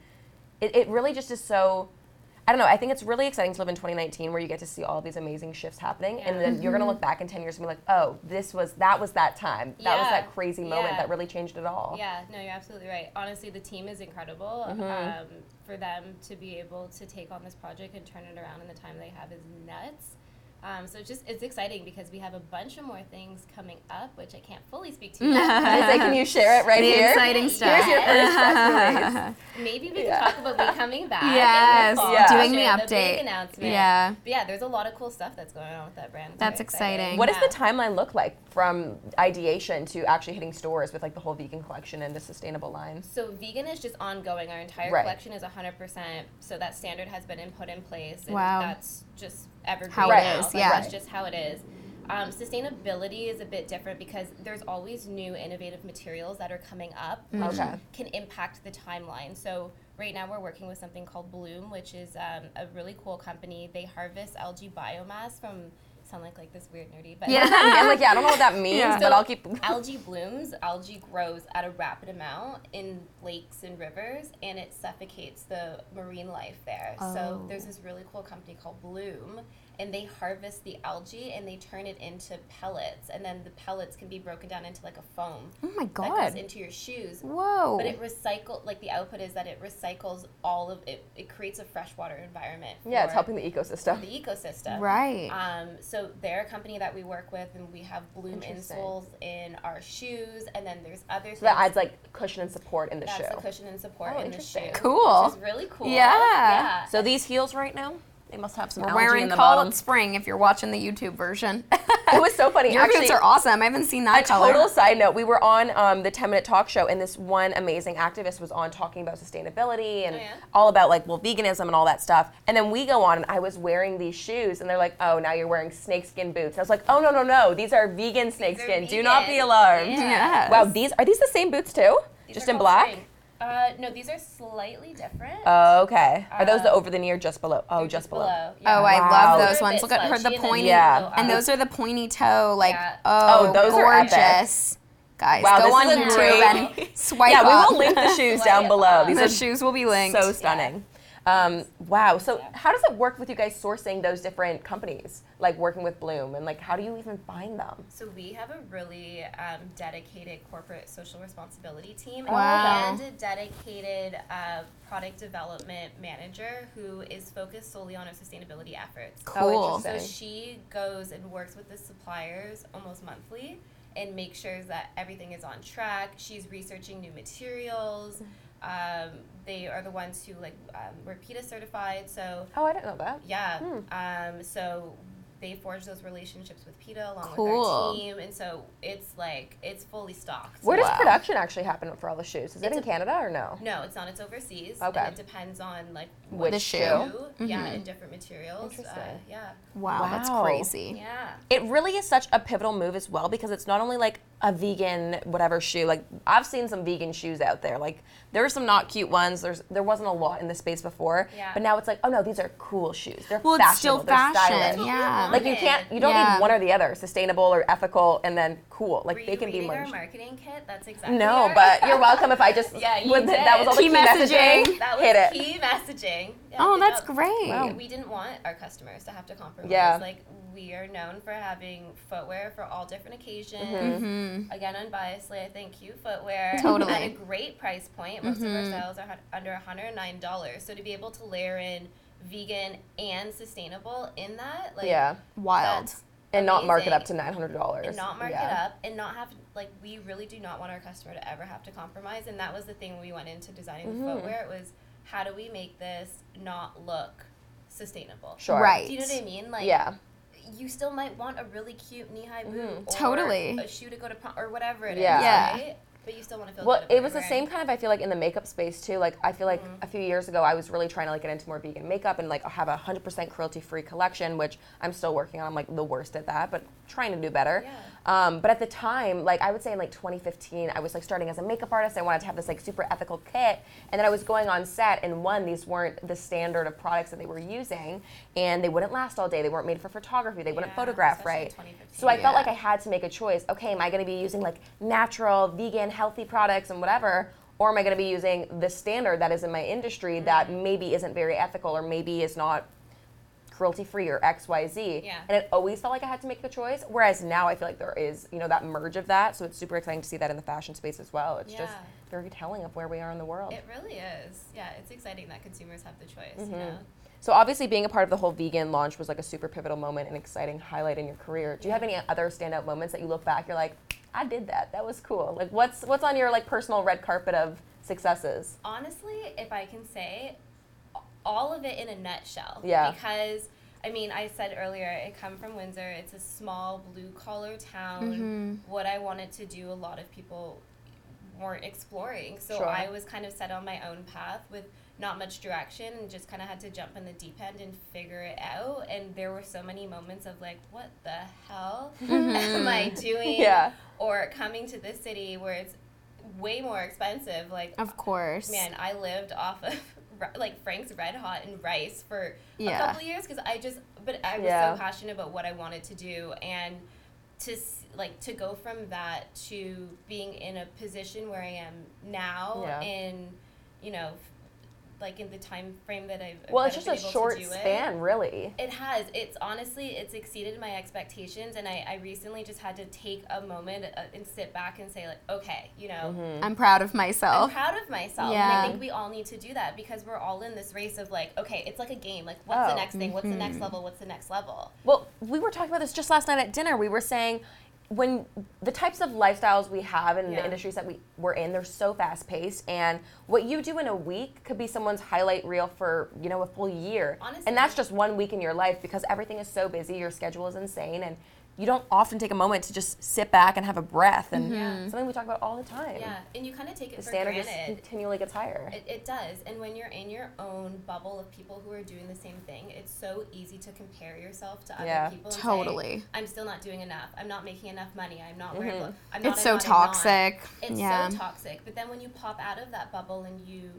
it, it really just is so. I don't know. I think it's really exciting to live in 2019 where you get to see all these amazing shifts happening, and then you're gonna look back in 10 years and be like, "Oh, this was that was that time. That was that crazy moment Yeah. that really changed it all." Yeah, no, you're absolutely right. Honestly, the team is incredible. Mm-hmm. Um, for them to be able to take on this project and turn it around in the time they have is nuts. Um, so it's just it's exciting because we have a bunch of more things coming up, which I can't fully speak to yet. I say, can you share it right the here? exciting stuff. Here's your first press release. Maybe we Yeah. can talk about me coming back. in Yes, the fall Yeah. doing the share update. big announcement. Yeah. But yeah, there's a lot of cool stuff that's going on with that brand. It's That's exciting. exciting. What does Yeah. the timeline look like from ideation to actually hitting stores with like the whole vegan collection and the sustainable line? So vegan is just ongoing. Our entire Right. collection is 100%. So that standard has been in put in place, and Wow. that's just evergreen. How it is, Like, yeah. That's just how it is. Um, sustainability is a bit different because there's always new innovative materials that are coming up, which Okay. can impact the timeline. So right now we're working with something called Bloom, which is um, a really cool company. They harvest algae biomass from. Sound like like this weird nerdy, but Yeah. Like, yeah, I don't know what that means, Yeah. but So I'll keep. algae blooms, algae grows at a rapid amount in lakes and rivers, and it suffocates the marine life there. So Oh. there's this really cool company called Bloom, and they harvest the algae and they turn it into pellets, and then the pellets can be broken down into like a foam Oh my that goes god. into your shoes. Whoa. But it recycle like the output is that it recycles all of it. It creates a freshwater environment. Yeah, it's helping the ecosystem. the ecosystem. Right. Um, so they're a company that we work with, and we have Bloom insoles in our shoes, and then there's other things. So that adds like cushion and support in the that's shoe. the cushion and support Oh, in the interesting. shoe. Cool. Which is really cool. Yeah. Yeah. So these heels right now, they must have some We're algae wearing in the Call bottom. It Spring if you're watching the YouTube version. It was so funny. Your Actually, boots are awesome. I haven't seen that a color. total side note, we were on um, the 10 minute talk show, and this one amazing activist was on talking about sustainability and Oh, yeah? all about like well veganism and all that stuff. And then we go on, and I was wearing these shoes, and they're like, "Oh, now you're wearing snakeskin boots." And I was like, "Oh no, no, no! These are vegan snakeskin. Do not be alarmed." Yeah. Yes. Wow, these are these the same boots too? These just in black? spring. Uh, no, these are slightly different. Oh, okay. Are those the Uh, over the knee or just below? Oh, They're just, below. Yeah. Oh, I Wow. love They're those a ones. bit Look at her, the and then pointy. they Yeah. go And those are the pointy toe, like Yeah. oh, Oh, those are epic. gorgeous. Guys, Wow, go this on is a YouTube great- and swipe Yeah, we up. will link the shoes down below. These the are shoes will be linked. so stunning. Um, wow. So how does it work with you guys sourcing those different companies, like working with Bloom, and like how do you even find them? So we have a really um, dedicated corporate social responsibility team Wow. and a dedicated uh, product development manager who is focused solely on our sustainability efforts. Cool. So she goes and works with the suppliers almost monthly and makes sure that everything is on track. She's researching new materials. Um, they are the ones who like um, were PETA certified. So Oh, I didn't know that. yeah. Um, so they forge those relationships with PETA along with Cool. our team, and so it's like it's fully stocked. Where does production actually happen for all the shoes? Is it in a- Canada or no? No, it's not. It's overseas. Okay. And it depends on like Which The shoe? shoe. Yeah, and different materials. Uh, yeah. Wow, that's crazy. Yeah. it really is such a pivotal move as well because it's not only like a vegan whatever shoe like i've seen some vegan shoes out there like there are some not cute ones there's there wasn't a lot in the space before Yeah. but now it's like oh no these are cool shoes they're Well, it's still fashionable, they're fashion. stylish. Yeah. Like you can't, you don't Yeah. need one or the other, sustainable or ethical, and then cool. Like Were they you can be reading our marketing kit? That's exactly. No, our- but you're welcome if I just Yeah, you with- that was all the Key key, messaging. messaging. That was Hit it. key messaging. Yeah, Oh, good that's job. great. Wow. We didn't want our customers to have to compromise. Yeah. Like we are known for having footwear for all different occasions. Mm-hmm. Again, unbiasedly, I think cute footwear Totally. at a great price point. Most of our sales are under $109. So to be able to layer in vegan and sustainable in that, like Yeah, Wild. that's and not mark it up to nine hundred dollars. and not mark yeah. it up and not have like we really do not want our customer to ever have to compromise and that was the thing we went into designing Mm-hmm. the footwear it was how do we make this not look sustainable Sure. Right. do you know what i mean like Yeah. You still might want a really cute knee-high boot or Totally. a shoe to go to prom or whatever it is, Yeah. Yeah. right? but you still want to feel Well, good about it was the wearing. same kind of. I feel like in the makeup space too. Like I feel like Mm-hmm. a few years ago, I was really trying to like get into more vegan makeup and like have a hundred percent cruelty free collection, which I'm still working on. I'm like the worst at that, but trying to do better. Yeah. Um, but at the time, like I would say in like 2015, I was like starting as a makeup artist. I wanted to have this like super ethical kit, and then I was going on set, and one, these weren't the standard of products that they were using, and they wouldn't last all day. They weren't made for photography. They wouldn't Yeah, photograph right. So I felt like I had to make a choice. Okay, am I going to be using like natural, vegan, healthy products and whatever, or am I going to be using the standard that is in my industry that Mm-hmm. maybe isn't very ethical or maybe is not cruelty free or X Y Z? Yeah. And it always felt like I had to make the choice. Whereas now I feel like there is you know that merge of that. So it's super exciting to see that in the fashion space as well. It's just very telling of where we are in the world. it really is yeah it's exciting that consumers have the choice Mm-hmm. you know So obviously, being a part of the whole vegan launch was like a super pivotal moment and exciting highlight in your career. Do you have any other standout moments that you look back, you're like, I did that. That was cool. Like, what's what's on your like personal red carpet of successes? honestly, if I can say, all of it in a nutshell. Yeah. Because I mean, I said earlier, I come from Windsor. It's a small blue collar town. Mm-hmm. What I wanted to do, a lot of people weren't exploring. So Sure. I was kind of set on my own path with not much direction and just kind of had to jump in the deep end and figure it out. And there were so many moments of like, what the hell am I doing? Mm-hmm. Yeah. Or coming to this city where it's way more expensive. Like, Of course. man, I lived off of like Frank's Red Hot and rice for Yeah. a couple of years because I just, but I was Yeah. so passionate about what I wanted to do and to like to go from that to being in a position where I am now Yeah. in, you know, like in the time frame that I've Well, it's just a been able short do it. span, really. It has. It's honestly, it's exceeded my expectations, and I, I recently just had to take a moment uh, and sit back and say like, okay, you know, Mm-hmm. I'm proud of myself. I'm proud of myself. And Yeah. I think we all need to do that because we're all in this race of like, okay, it's like a game. Like, what's Oh. the next thing? What's the next level? What's the next level? Well, we were talking about this just last night at dinner. We were saying when the types of lifestyles we have in the industries that we we're in, they're so fast paced, and what you do in a week could be someone's highlight reel for you know a full year. Honestly. and that's just one week in your life because everything is so busy. Your schedule is insane, and you don't often take a moment to just sit back and have a breath. And mm-hmm. Yeah. something we talk about all the time. Yeah, and you kind of take it The for standard just granted. continually gets higher. It, it does. And when you're in your own bubble of people who are doing the same thing, it's so easy to compare yourself to other Yeah. people. And Totally. Say, I'm still not doing enough. I'm not making enough money. I'm not where I look. Mm-hmm. I'm not, It's I'm so not, I'm not." toxic. It's yeah. so toxic. But then when you pop out of that bubble and you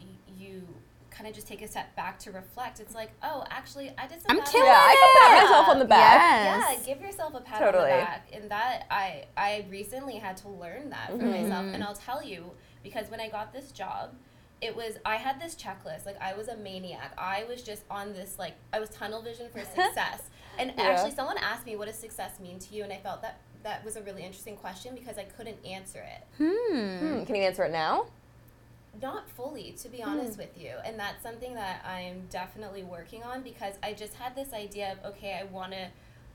you, you kind of just take a step back to reflect, it's like, oh, actually, I did some I'm bad killing yeah, I can pat myself on the back. Yes. yeah, give yourself a pat Totally. on the back. And that I I recently had to learn that for Mm-hmm. myself. And I'll tell you because when I got this job, it was I had this checklist. Like I was a maniac. I was just on this like I was tunnel vision for success. and Yeah. actually someone asked me what does success mean to you and I felt that that was a really interesting question because I couldn't answer it. Hmm, Can you answer it now? Not fully, to be Hmm. honest with you. And that's something that I'm definitely working on because I just had this idea of okay, I want to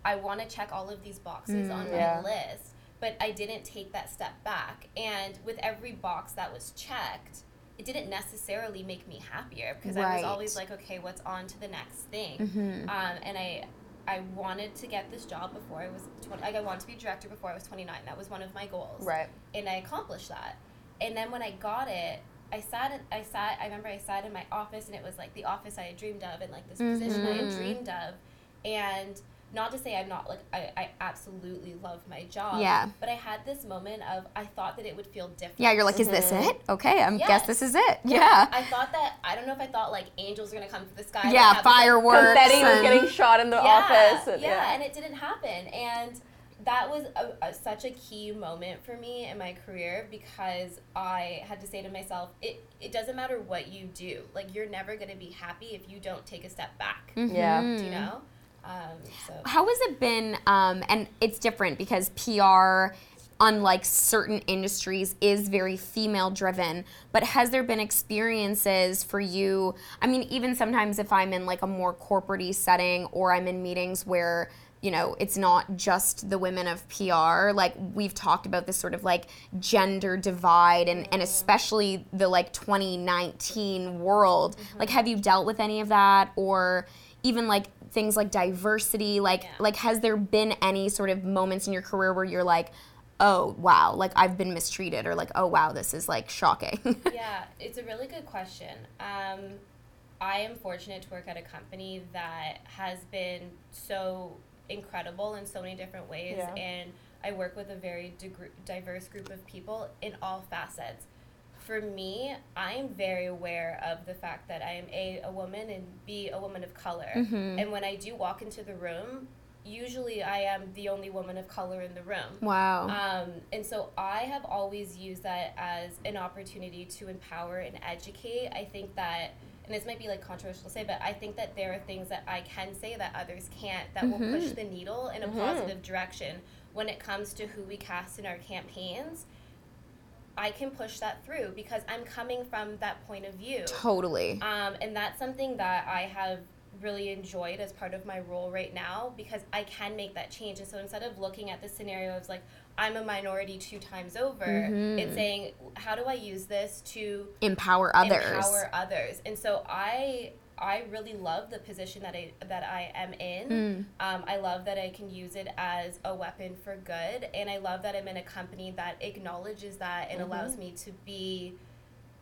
I want to check all of these boxes on Yeah. my list, but I didn't take that step back. And with every box that was checked, it didn't necessarily make me happier because I was always like, okay, what's on to the next thing? Mm-hmm. Um, and I I wanted to get this job before I was 20, like I wanted to be director before I was 29. That was one of my goals Right. and I accomplished that. And then when I got it, I sat in, I sat I remember I sat in my office and it was like the office I had dreamed of and like this position I had Mm-hmm. dreamed of. And not to say I'm not like I, I absolutely love my job. Yeah. But I had this moment of I thought that it would feel different. Yeah, you're like, is this it? Okay, I am guess this is it. Yeah. I thought that I don't know if I thought like angels are gonna come from the sky. Yeah, have this, like, fireworks. Confetti was getting shot in the office. and- yeah, and it didn't happen. And that was a, a, such a key moment for me in my career because I had to say to myself, it, it doesn't matter what you do. Like, you're never going to be happy if you don't take a step back. Yeah. Do you know? Um, so. How has it been? Um, and it's different because PR, unlike certain industries, is very female driven. But has there been experiences for you? I mean, even sometimes if I'm in like a more corporate setting or I'm in meetings where you know, it's not just the women of PR. Like we've talked about this sort of like gender divide and, and especially the like 2019 world. Like have you dealt with any of that or even like things like diversity? Like Yeah. like has there been any sort of moments in your career where you're like, oh wow, like I've been mistreated or like, oh wow, this is like shocking. yeah, it's a really good question. Um, I am fortunate to work at a company that has been so incredible in so many different ways, Yeah. and I work with a very diverse group of people in all facets. For me, I am very aware of the fact that I am a a woman and b a woman of color, and when I do walk into the room, usually I am the only woman of color in the room. wow. Um, and so I have always used that as an opportunity to empower and educate. I think that, and this might be like controversial to say, but I think that there are things that I can say that others can't that will push the needle in a positive direction when it comes to who we cast in our campaigns. I can push that through because I'm coming from that point of view. totally. Um, and that's something that I have really enjoyed as part of my role right now because I can make that change. And so instead of looking at the scenario of like, I'm a minority two times over, it's saying, how do I use this to Empower others. empower others? And so I. I really love the position that I that I am in. Mm. Um, I love that I can use it as a weapon for good, and I love that I'm in a company that acknowledges that and allows me to be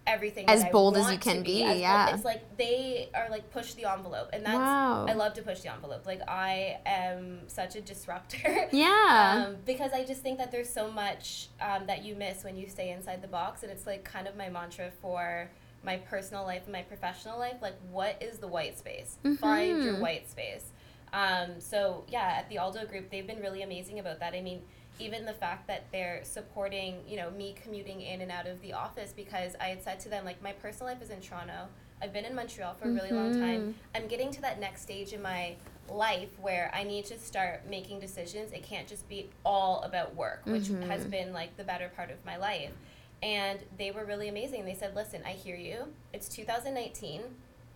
everything As bold as you can to be, as bold- yeah. it's like they are like push the envelope, and that's Wow. I love to push the envelope. Like I am such a disruptor. Yeah. Um, because I just think that there's so much um, that you miss when you stay inside the box, and it's like kind of my mantra for my personal life and my professional life. Like, what is the white space? Find Mm-hmm. your white space. Um, so yeah, at the Aldo Group, they've been really amazing about that. I mean, even the fact that they're supporting, you know, me commuting in and out of the office because I had said to them like my personal life is in Toronto. I've been in Montreal for a really long time. Mm-hmm. I'm getting to that next stage in my life where I need to start making decisions. It can't just be all about work, which mm-hmm. has been like the better part of my life. And they were really amazing. They said, "Listen, I hear you. It's 2019.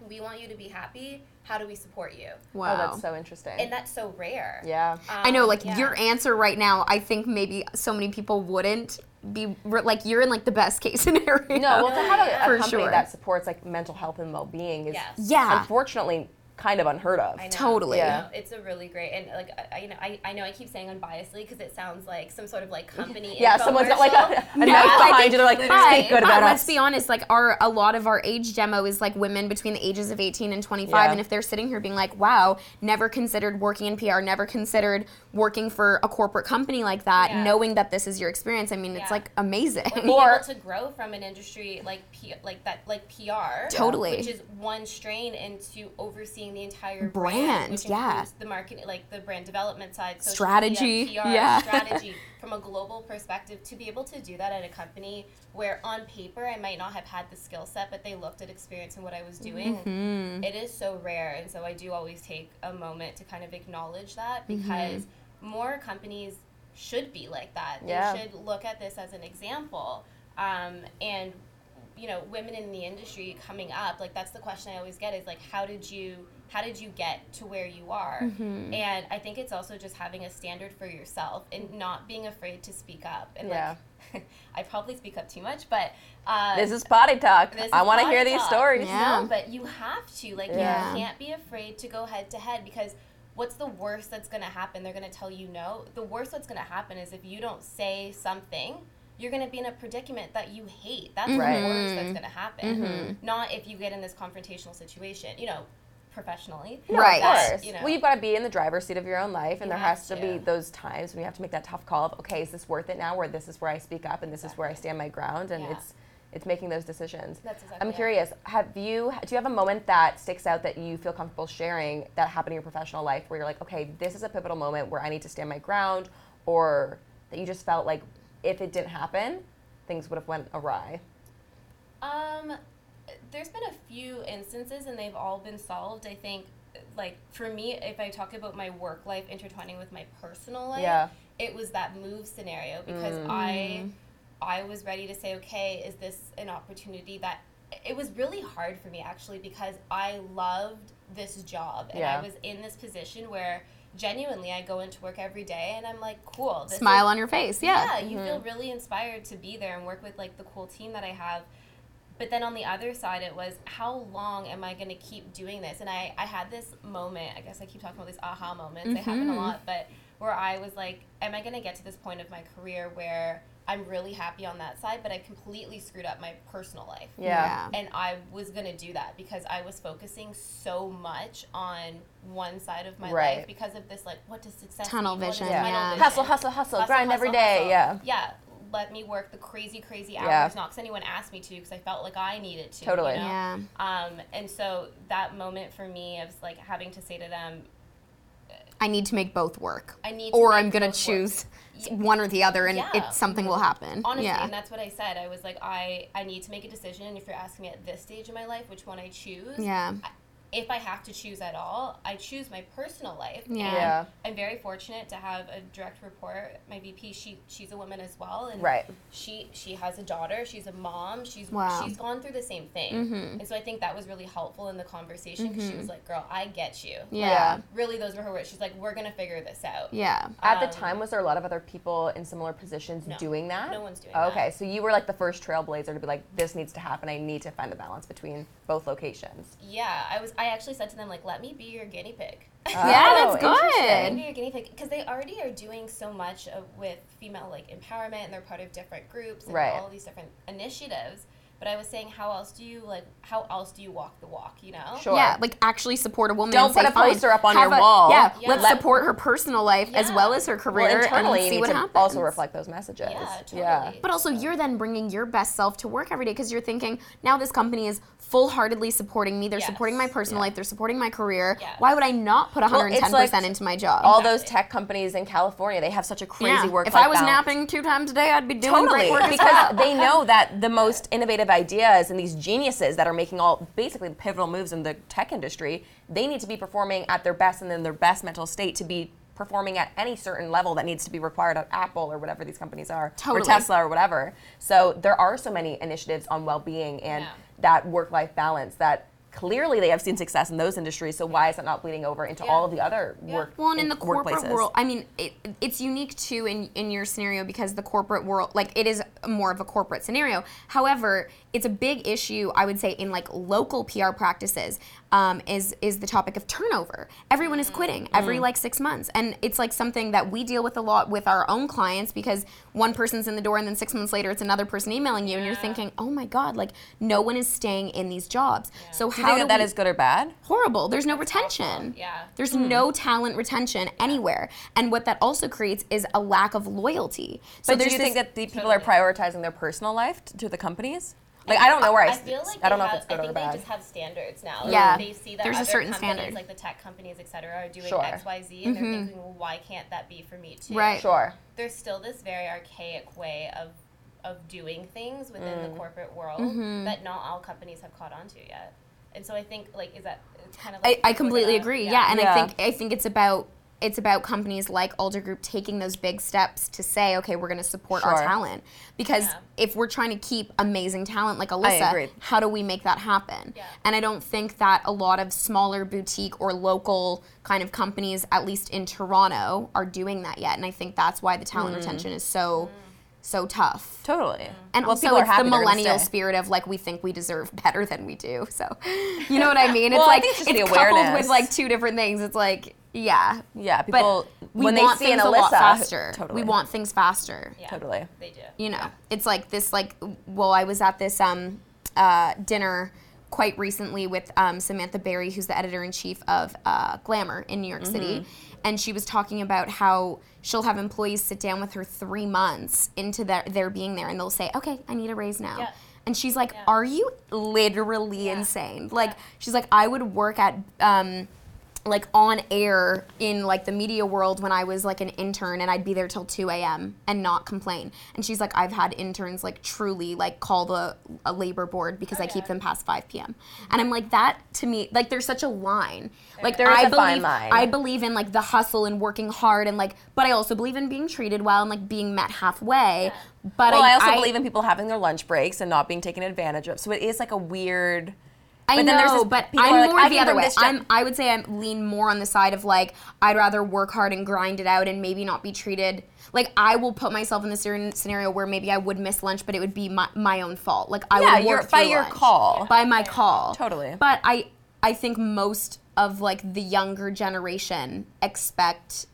We want you to be happy. How do we support you?" Wow. Oh, that's so interesting. And that's so rare. yeah. I know, Um, like yeah. your answer right now. I think maybe so many people wouldn't be like you're in like the best case scenario. No, well, to have a, a For company sure. that supports like mental health and well-being is Yes. Yeah. unfortunately kind of unheard of. I know. Totally. Yeah. It's a really great and like I, I- you know I, I know I keep saying unbiasedly because it sounds like some sort of like company. Yeah, someone's got like a, a infomercial. knife behind think- you. They're like, Literally. speak good but about let's us. be honest, like our a lot of our age demo is like women between the ages of 18 and 25 Yeah. and if they're sitting here being like, "Wow, never considered working in PR, never considered working for a corporate company like that, Yeah. knowing that this is your experience." I mean, it's like amazing. being Or- to grow from an industry like P, like that like PR Totally. which is one strain into overseeing the entire Brand, which yeah. the marketing like the brand development side Strategy, media, PR yeah. strategy from a global perspective to be able to do that at a company where on paper I might not have had the skill set but they looked at experience and what I was doing Mm-hmm. it is so rare and so I do always take a moment to kind of acknowledge that Mm-hmm. because more companies should be like that they Yeah. should look at this as an example um, and you know women in the industry coming up like that's the question i always get is like how did you how did you get to where you are Mm-hmm. and i think it's also just having a standard for yourself and not being afraid to speak up and Yeah. like i probably speak up too much but uh, This is potty talk. this I want to potty hear these stories. Yeah. no, but you have to. Like, Yeah. you can't be afraid to go head to head because what's the worst that's going to happen? They're going to tell you no. The worst that's going to happen is if you don't say something, you're going to be in a predicament that you hate. That's Right. the worst that's going to happen. Not if you get in this confrontational situation, you know, professionally. No, Right. Of But, course. you know. Well, you've got to be in the driver's seat of your own life, and You there has to, to. be those times when you have to make that tough call of, okay, is this worth it now? Where this is where I speak up, and this is where I stand my ground, and Yeah. it's it's making those decisions. That's exactly I'm it. curious. Have you do you have a moment that sticks out that you feel comfortable sharing that happened in your professional life where you're like, okay, this is a pivotal moment where I need to stand my ground, or that you just felt like if it didn't happen, things would have went awry. Um, there's been a few instances, and they've all been solved. I think, like for me, if I talk about my work life intertwining with my personal life, Yeah. it was that move scenario because mm. I, I was ready to say, okay, is this an opportunity that? It was really hard for me actually because I loved this job and Yeah. I was in this position where genuinely I go into work every day and I'm like, cool. This Smile is, on your face. Yeah. yeah, you feel mm-hmm. really inspired to be there and work with like the cool team that I have. But then on the other side, it was how long am I going to keep doing this? And I, I had this moment, I guess I keep talking about these aha moments, they happen a mm-hmm. lot, but where I was like, am I going to get to this point of my career where I'm really happy on that side, but I completely screwed up my personal life? Yeah. And I was going to do that because I was focusing so much on one side of my Right. life because of this, like, what does success Tunnel mean? Vision, tunnel yeah. vision? Hustle, hustle, hustle, grind every day. hustle. Yeah. Yeah. Let me work the crazy, crazy hours, Yeah. not because anyone asked me to, because I felt like I needed to. Totally. You know? Yeah. Um, and so that moment for me of like having to say to them, I need to make both work. I need to or make I'm gonna both work. choose Yeah. one or the other, and Yeah. it something will happen. honestly, yeah. and that's what I said. I was like, I, I need to make a decision. And if you're asking me at this stage of my life which one I choose, yeah. If I have to choose at all, I choose my personal life. Yeah. Yeah. I'm very fortunate to have a direct report. My VP, she she's a woman as well, and Right. she she has a daughter. She's a mom. She's Wow. she's gone through the same thing, Mm-hmm. and so I think that was really helpful in the conversation because she was like, "Girl, I get you." Yeah. Yeah. Really, those were her words. She's like, "We're gonna figure this out." Yeah. At the Um, time, was there a lot of other people in similar positions No. doing that? No one's doing Oh, that. Okay, so you were like the first trailblazer to be like, this needs to happen. I need to find a balance between both locations. Yeah, I was. I actually said to them like, "Let me be your guinea pig." Oh. Yeah, Oh, that's Let good. me be your guinea pig because they already are doing so much of, with female like empowerment, and they're part of different groups and Right. all these different initiatives. But I was saying, how else do you like? How else do you walk the walk? You know? Sure. Yeah, like actually support a woman. Don't and say, put a poster up on your a- wall. Yeah, Yeah. let's Let- support her personal life as well as her career Well, internally, and see what happens. also reflect those messages. Yeah, totally. Yeah. But also, you're then bringing your best self to work every day because you're thinking, now this company is full heartedly supporting me. They're Yes. supporting my personal life. They're supporting my career. Yes. Why would I not put 110% like into my job? All those tech companies in California, they have such a crazy yeah. work If I was balance. napping two times a day, I'd be doing Totally, great work because they know that the most innovative ideas and these geniuses that are making all basically pivotal moves in the tech industry, they need to be performing at their best and in their best mental state to be performing at any certain level that needs to be required at Apple or whatever these companies are, Totally. or Tesla or whatever. So there are so many initiatives on well-being and Yeah. that work-life balance that clearly they have seen success in those industries. So why is it not bleeding over into Yeah. all of the other Yeah. work? Well, and in the corporate workplaces? world, I mean, it, it's unique too in, in your scenario because the corporate world, like, it is more of a corporate scenario. However, it's a big issue, I would say, in like local PR practices. Um, is is the topic of turnover? Everyone is quitting every like six months, and it's like something that we deal with a lot with our own clients because one person's in the door, and then six months later, it's another person emailing you, and you're thinking, oh my god, like no one is staying in these jobs. So Do how you think do that, that we- is good or bad? horrible. There's no retention. awful. Yeah. There's hmm. no talent retention anywhere. And what that also creates is a lack of loyalty. So But do you think that the people are prioritizing their personal life to the companies? Like I don't know where I, I feel like I don't know have, if it's good I or think bad. they just have standards now. Like, Yeah. they see that There's a certain companies, standard. like the tech companies, et cetera, are doing Sure. X, Y, Z, and they're thinking, well, why can't that be for me too? Right. Sure. There's still this very archaic way of of doing things within Mm. the corporate world Mm-hmm. that not all companies have caught on to yet. And so I think like is that it's kind of I, like I we're completely gonna- agree. Yeah, and Yeah. I think I think it's about it's about companies like Aldo Group taking those big steps to say, okay, we're going to support our talent because Yeah. if we're trying to keep amazing talent like Alyssa, how do we make that happen? Yeah. And I don't think that a lot of smaller boutique or local kind of companies, at least in Toronto, are doing that yet. And I think that's why the talent Mm. retention is so so tough. Totally. And well, also, people are it's the happy they're gonna millennial spirit of like we think we deserve better than we do. So, you know what I mean? It's Well, I like think it's it's, just the coupled awareness. with like two different things. It's like yeah, Yeah, people but we when they want see an things a lot Alyssa, faster. totally. We want things faster. Yeah, Totally. They do. You know, it's like this. Like, well, I was at this um, uh, dinner quite recently with um, Samantha Barry, who's the editor in chief of uh, Glamour in New York City, Mm-hmm. and she was talking about how she'll have employees sit down with her three months into their their being there, and they'll say, "Okay, I need a raise now." Yeah. And she's like, Yeah. "Are you literally Yeah. insane?" Like, she's like, "I would work at." Um, like on air in like the media world when I was like an intern and I'd be there till 2 a.m. and not complain. And she's like, I've had interns like truly like call the a labor board because I keep them past 5 p.m. And I'm like, that to me, like there's such a line. Like There is I a believe fine line. I believe in like the hustle and working hard and like, but I also believe in being treated well and like being met halfway. But Well, I, I, also believe in people having their lunch breaks and not being taken advantage of. So it is like a weird. I But know, there's this- but I'm are like, more I the other way. I'm, I would say I lean more on the side of like I'd rather work hard and grind it out and maybe not be treated like I will put myself in the certain scenario where maybe I would miss lunch, but it would be my, my own fault. Like I Yeah, would your- work by through your lunch. call. by my call, Totally. But I I think most of like the younger generation expect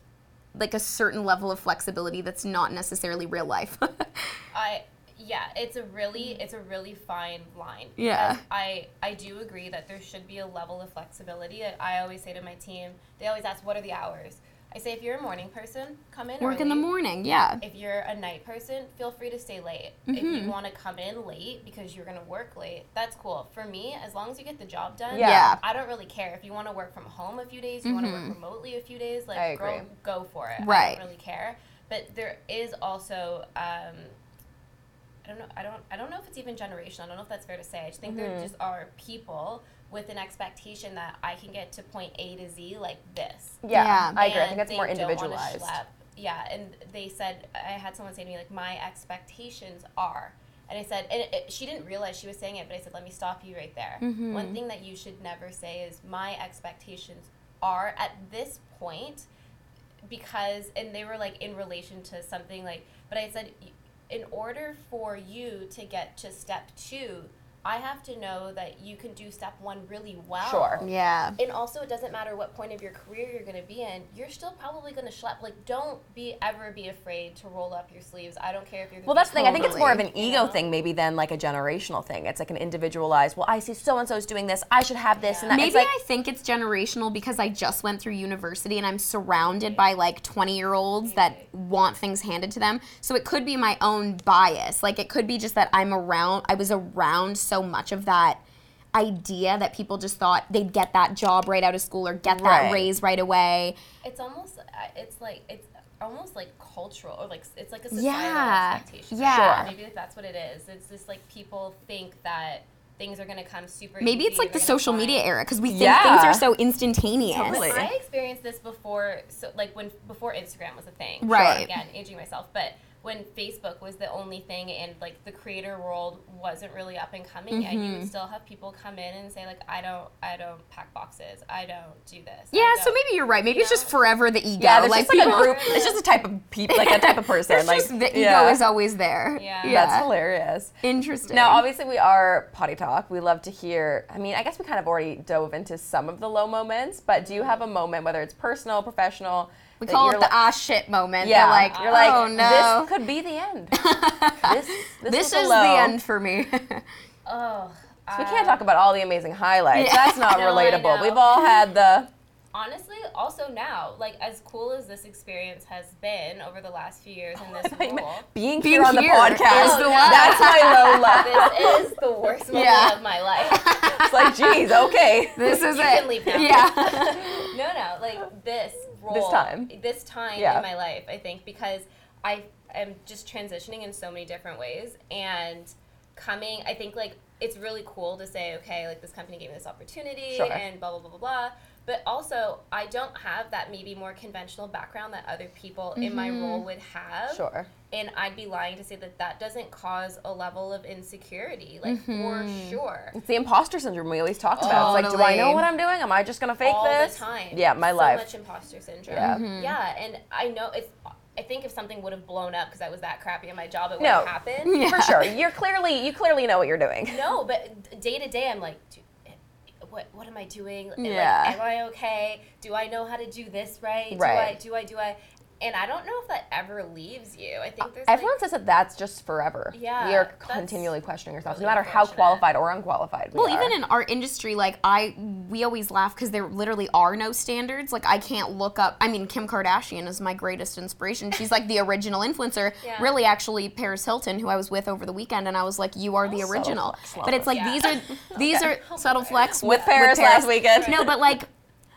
like a certain level of flexibility that's not necessarily real life. I yeah, it's a really it's a really fine line. Yeah. I I do agree that there should be a level of flexibility. I, I always say to my team, they always ask, "What are the hours?" I say, if you're a morning person, come in. Work in the morning, yeah. If you're a night person, feel free to stay late. If Mm-hmm. you want to come in late because you're gonna work late, that's cool. For me, as long as you get the job done, Yeah. I don't really care. If you want to work from home a few days, you want to work remotely a few days, like I girl, go for it. I Right. don't really care. But there is also um, I don't know. I don't. I don't know if it's even generational. I don't know if that's fair to say. I just think Mm-hmm. there just are people with an expectation that I can get to point A to Z like this. Yeah, Yeah. I agree. I think And it's more individualized. Yeah, and they said I had someone say to me like, "My expectations are," and I said, and it, it- she didn't realize she was saying it, but I said, "Let me stop you right there. Mm-hmm. One thing that you should never say is my expectations are at this point." because and they were like in relation to something like but i said y- in order for you to get to step two i have to know that you can do step one really well Sure. Yeah. and also it doesn't matter what point of your career you're going to be in you're still probably going to schlep like don't be ever be afraid to roll up your sleeves i don't care if you're gonna Well, that's the thing. I think it's more of an Totally. ego Yeah. thing, maybe, than like a generational thing. It's like an individualized. Well, I see so and so's doing this. I should have this and that. Maybe like, I think it's generational because I just went through university and I'm surrounded by like 20 year olds that want things handed to them. So it could be my own bias. Like it could be just that I'm around, I was around so much of that idea that people just thought they'd get that job right out of school or get that Right. raise right away. it's almost uh, it's like it's almost like cultural or like it's like a societal Yeah. expectation. Yeah. sure. Maybe that's what it is. It's just like people think that things are gonna come super. Maybe easy it's like the social find- media era because we think Yeah. things are so instantaneous. Totally. I experienced this before, so like when before Instagram was a thing. Right. Sure, again, aging myself, but when Facebook was the only thing and like the creator world wasn't really up and coming yet, you Mm-hmm. would still have people come in and say like, I don't, I don't pack boxes, I don't do this. Yeah, so maybe you're right. Maybe it's just forever the ego. Yeah, there's like just like a group. It's just a type of people, like a type of person. Like just the ego yeah. is always there. Yeah. That's hilarious. Interesting. Now, obviously, we are potty talk. We love to hear. I mean, I guess we kind of already dove into some of the low moments, but do you have a moment, whether it's personal, professional? We call it the li- ah shit moment. Yeah, Yeah, like you're like, oh no, this could be the end. this this, this is low. the end for me. Oh, We can't talk about all the amazing highlights. Yeah. That's not No, relatable. We've all had the. honestly, also now, like as cool as this experience has been over the last few years in this Being role. being, Being here on the here podcast. is the That's my low low. this is the worst moment Yeah. of my life. It's like, geez, okay. this is You it. can leave now. Yeah. no, no, like this role, This time. this time Yeah. in my life, I think because I am just transitioning in so many different ways and coming. I think like it's really cool to say, okay, like this company gave me this opportunity Sure. and blah blah blah blah blah. But also, I don't have that maybe more conventional background that other people in my mm-hmm. role would have. Sure. And I'd be lying to say that that doesn't cause a level of insecurity, like for mm-hmm. sure. It's the imposter syndrome we always talk about. It's like, do I know what I'm doing? Am I just gonna fake all this? the time. Yeah, my so life. much imposter syndrome. Yeah. Mm-hmm. Yeah, and I know it's I think if something would have blown up because I was that crappy at my job, it would No. have happened. Yeah. For sure. You're clearly you clearly know what you're doing. No, but day to day, I'm like, "Dude, what what am I doing? And, like, am I okay? Do I know how to do this right? Right. Do I do I do I? And I don't know if that ever leaves you. I think there's Everyone like, says that that's just forever. Yeah, You're continually questioning yourself, no matter how qualified or unqualified. We Well, are. even in our industry, like I, we always laugh because there literally are no standards. Like I can't look up. I mean, Kim Kardashian is my greatest inspiration. She's like the original influencer. Yeah. Really, actually, Paris Hilton, who I was with over the weekend, and I was like, "You are the oh, original." but it's like Yeah. these are these are subtle flex with Paris last weekend. No, but like,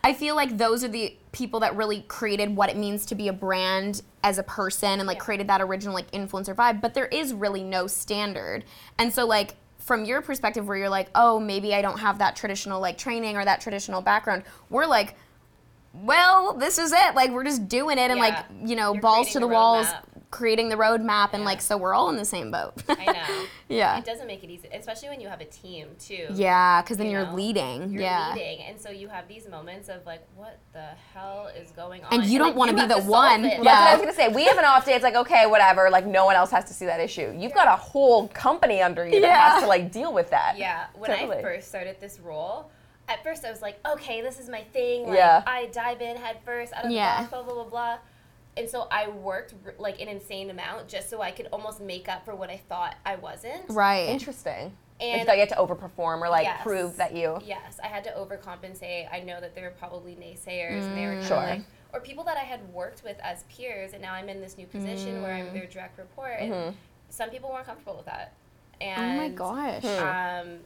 I feel like those are the people that really created what it means to be a brand as a person and like Yeah. created that original like influencer vibe. But there is really no standard. And so like from your perspective where you're like, oh, maybe I don't have that traditional like training or that traditional background, we're like, well, this is it. Like we're just doing it and Yeah. like, you know, You're balls to the walls, roadmap. Creating the roadmap and Yeah. like so we're all in the same boat. I know. yeah. It doesn't make it easy, especially when you have a team too. Yeah, because then you you are know? leading. You're yeah. leading, and so you have these moments of like, what the hell is going on? And you don't like, wanna be the one. it. That's what I was gonna say. We have an off day. It's like okay, whatever. Like no one else has to see that issue. You've got a whole company under you that has to like deal with that. Yeah, when Totally. I first started this role, at first I was like, okay, this is my thing. Like, Yeah. I dive in head first, out of Yeah. the box, blah blah blah blah. And so I worked like an insane amount just so I could almost make up for what I thought I wasn't. Right. Interesting. Like, And you thought you had to overperform or like Yes. prove that you. Yes, I had to overcompensate. I know that there were probably naysayers, and they were mm. Sure. like, or people that I had worked with as peers, and now I'm in this new position where I'm mm. their direct report, and some people weren't comfortable with that. And, Oh my gosh. Hmm. um,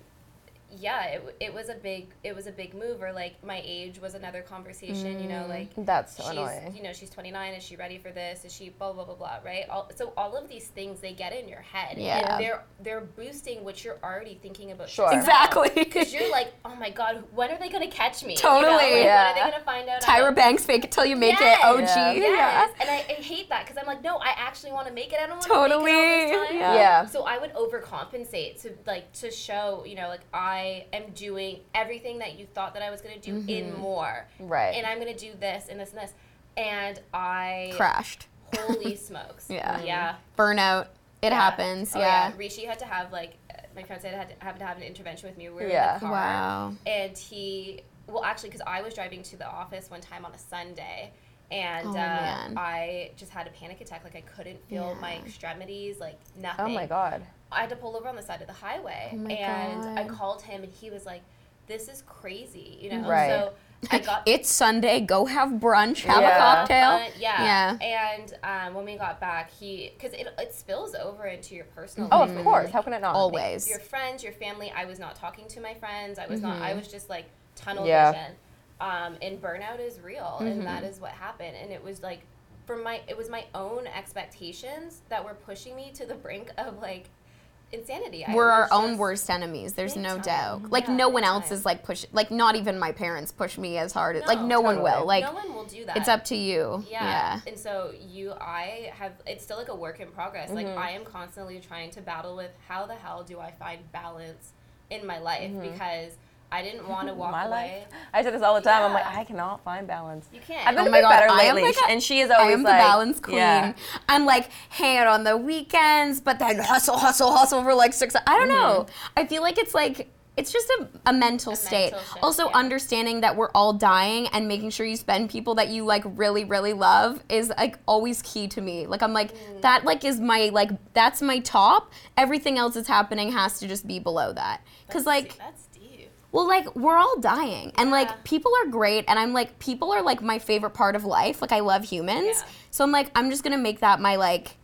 yeah, it, it was a big it was a big move. Or like my age was another conversation. You know, like mm, That's so she's annoying. you know she's 29. Is she ready for this? Is she blah blah blah blah? Right. All, so all of these things they get in your head. Yeah. And they're they're boosting what you're already thinking about. Sure. Exactly. Because you're like, oh my god, when are they gonna catch me? Totally. You know, like, Yeah. When are they gonna find out? Tyra don't- Banks fake it till you make Yes. it. OG. Yeah. Yes. And I, I hate that because I'm like, no, I actually want to make it. I don't want to make Totally. it all this time. Yeah. Yeah. So I would overcompensate to like to show, you know, like I am doing everything that you thought that I was gonna do Mm-hmm. in more. Right. And I'm gonna do this and this and this. And I Crashed. holy smokes. Yeah. Yeah. Burnout. It Yeah. happens. Oh, yeah. Rishi had to have like uh, my friend said had to have to have an intervention with me. We were Yeah. in the car, Wow. and he well actually because I was driving to the office one time on a Sunday. And Oh, uh. I just had a panic attack. Like I couldn't feel my extremities, like nothing. oh my god. I had to pull over on the side of the highway, Oh my and I called him, and he was like, "This is crazy," you know. Right. So I got It's Sunday. Go have brunch. Have Yeah. a cocktail. uh, yeah. Yeah. And um, when we got back, he because it, it spills over into your personal. Oh, life. of course. How can it not? Always. Your friends, your family. I was not talking to my friends. I was not. I was just like tunnel Yeah. vision. Um, and burnout is real, and mm-hmm. that is what happened. And it was like for my it was my own expectations that were pushing me to the brink of like insanity. We're our own worst enemies. There's no time. doubt. Like Yeah, no one else time. is like push. Like not even my parents push me as hard. as like no one will. Like no one will do that. it's up to you. Yeah. Yeah. And so you, I have, it's still like a work in progress. Like mm-hmm. I am constantly trying to battle with how the hell do I find balance in my life mm-hmm. because I didn't want to walk My away. life. I say this all the time. I'm like, I cannot find balance. You can't. I've been Oh a my bit god, better I lately, like a- and she is I always am like, the balance queen. Yeah. I'm like hang out on the weekends, but then hustle, hustle, hustle for like six. I don't know. I feel like it's like it's just a, a mental state. mental shift, also, yeah. understanding that we're all dying and making sure you spend people that you like really, really love is like always key to me. Like I'm like Mm. that like is my like that's my top. Everything else that's happening has to just be below that. Cause like that's deep. Well, like we're all dying, and Yeah. like people are great, and I'm like people are like my favorite part of life. Like I love humans, Yeah. so I'm like I'm just gonna make that my like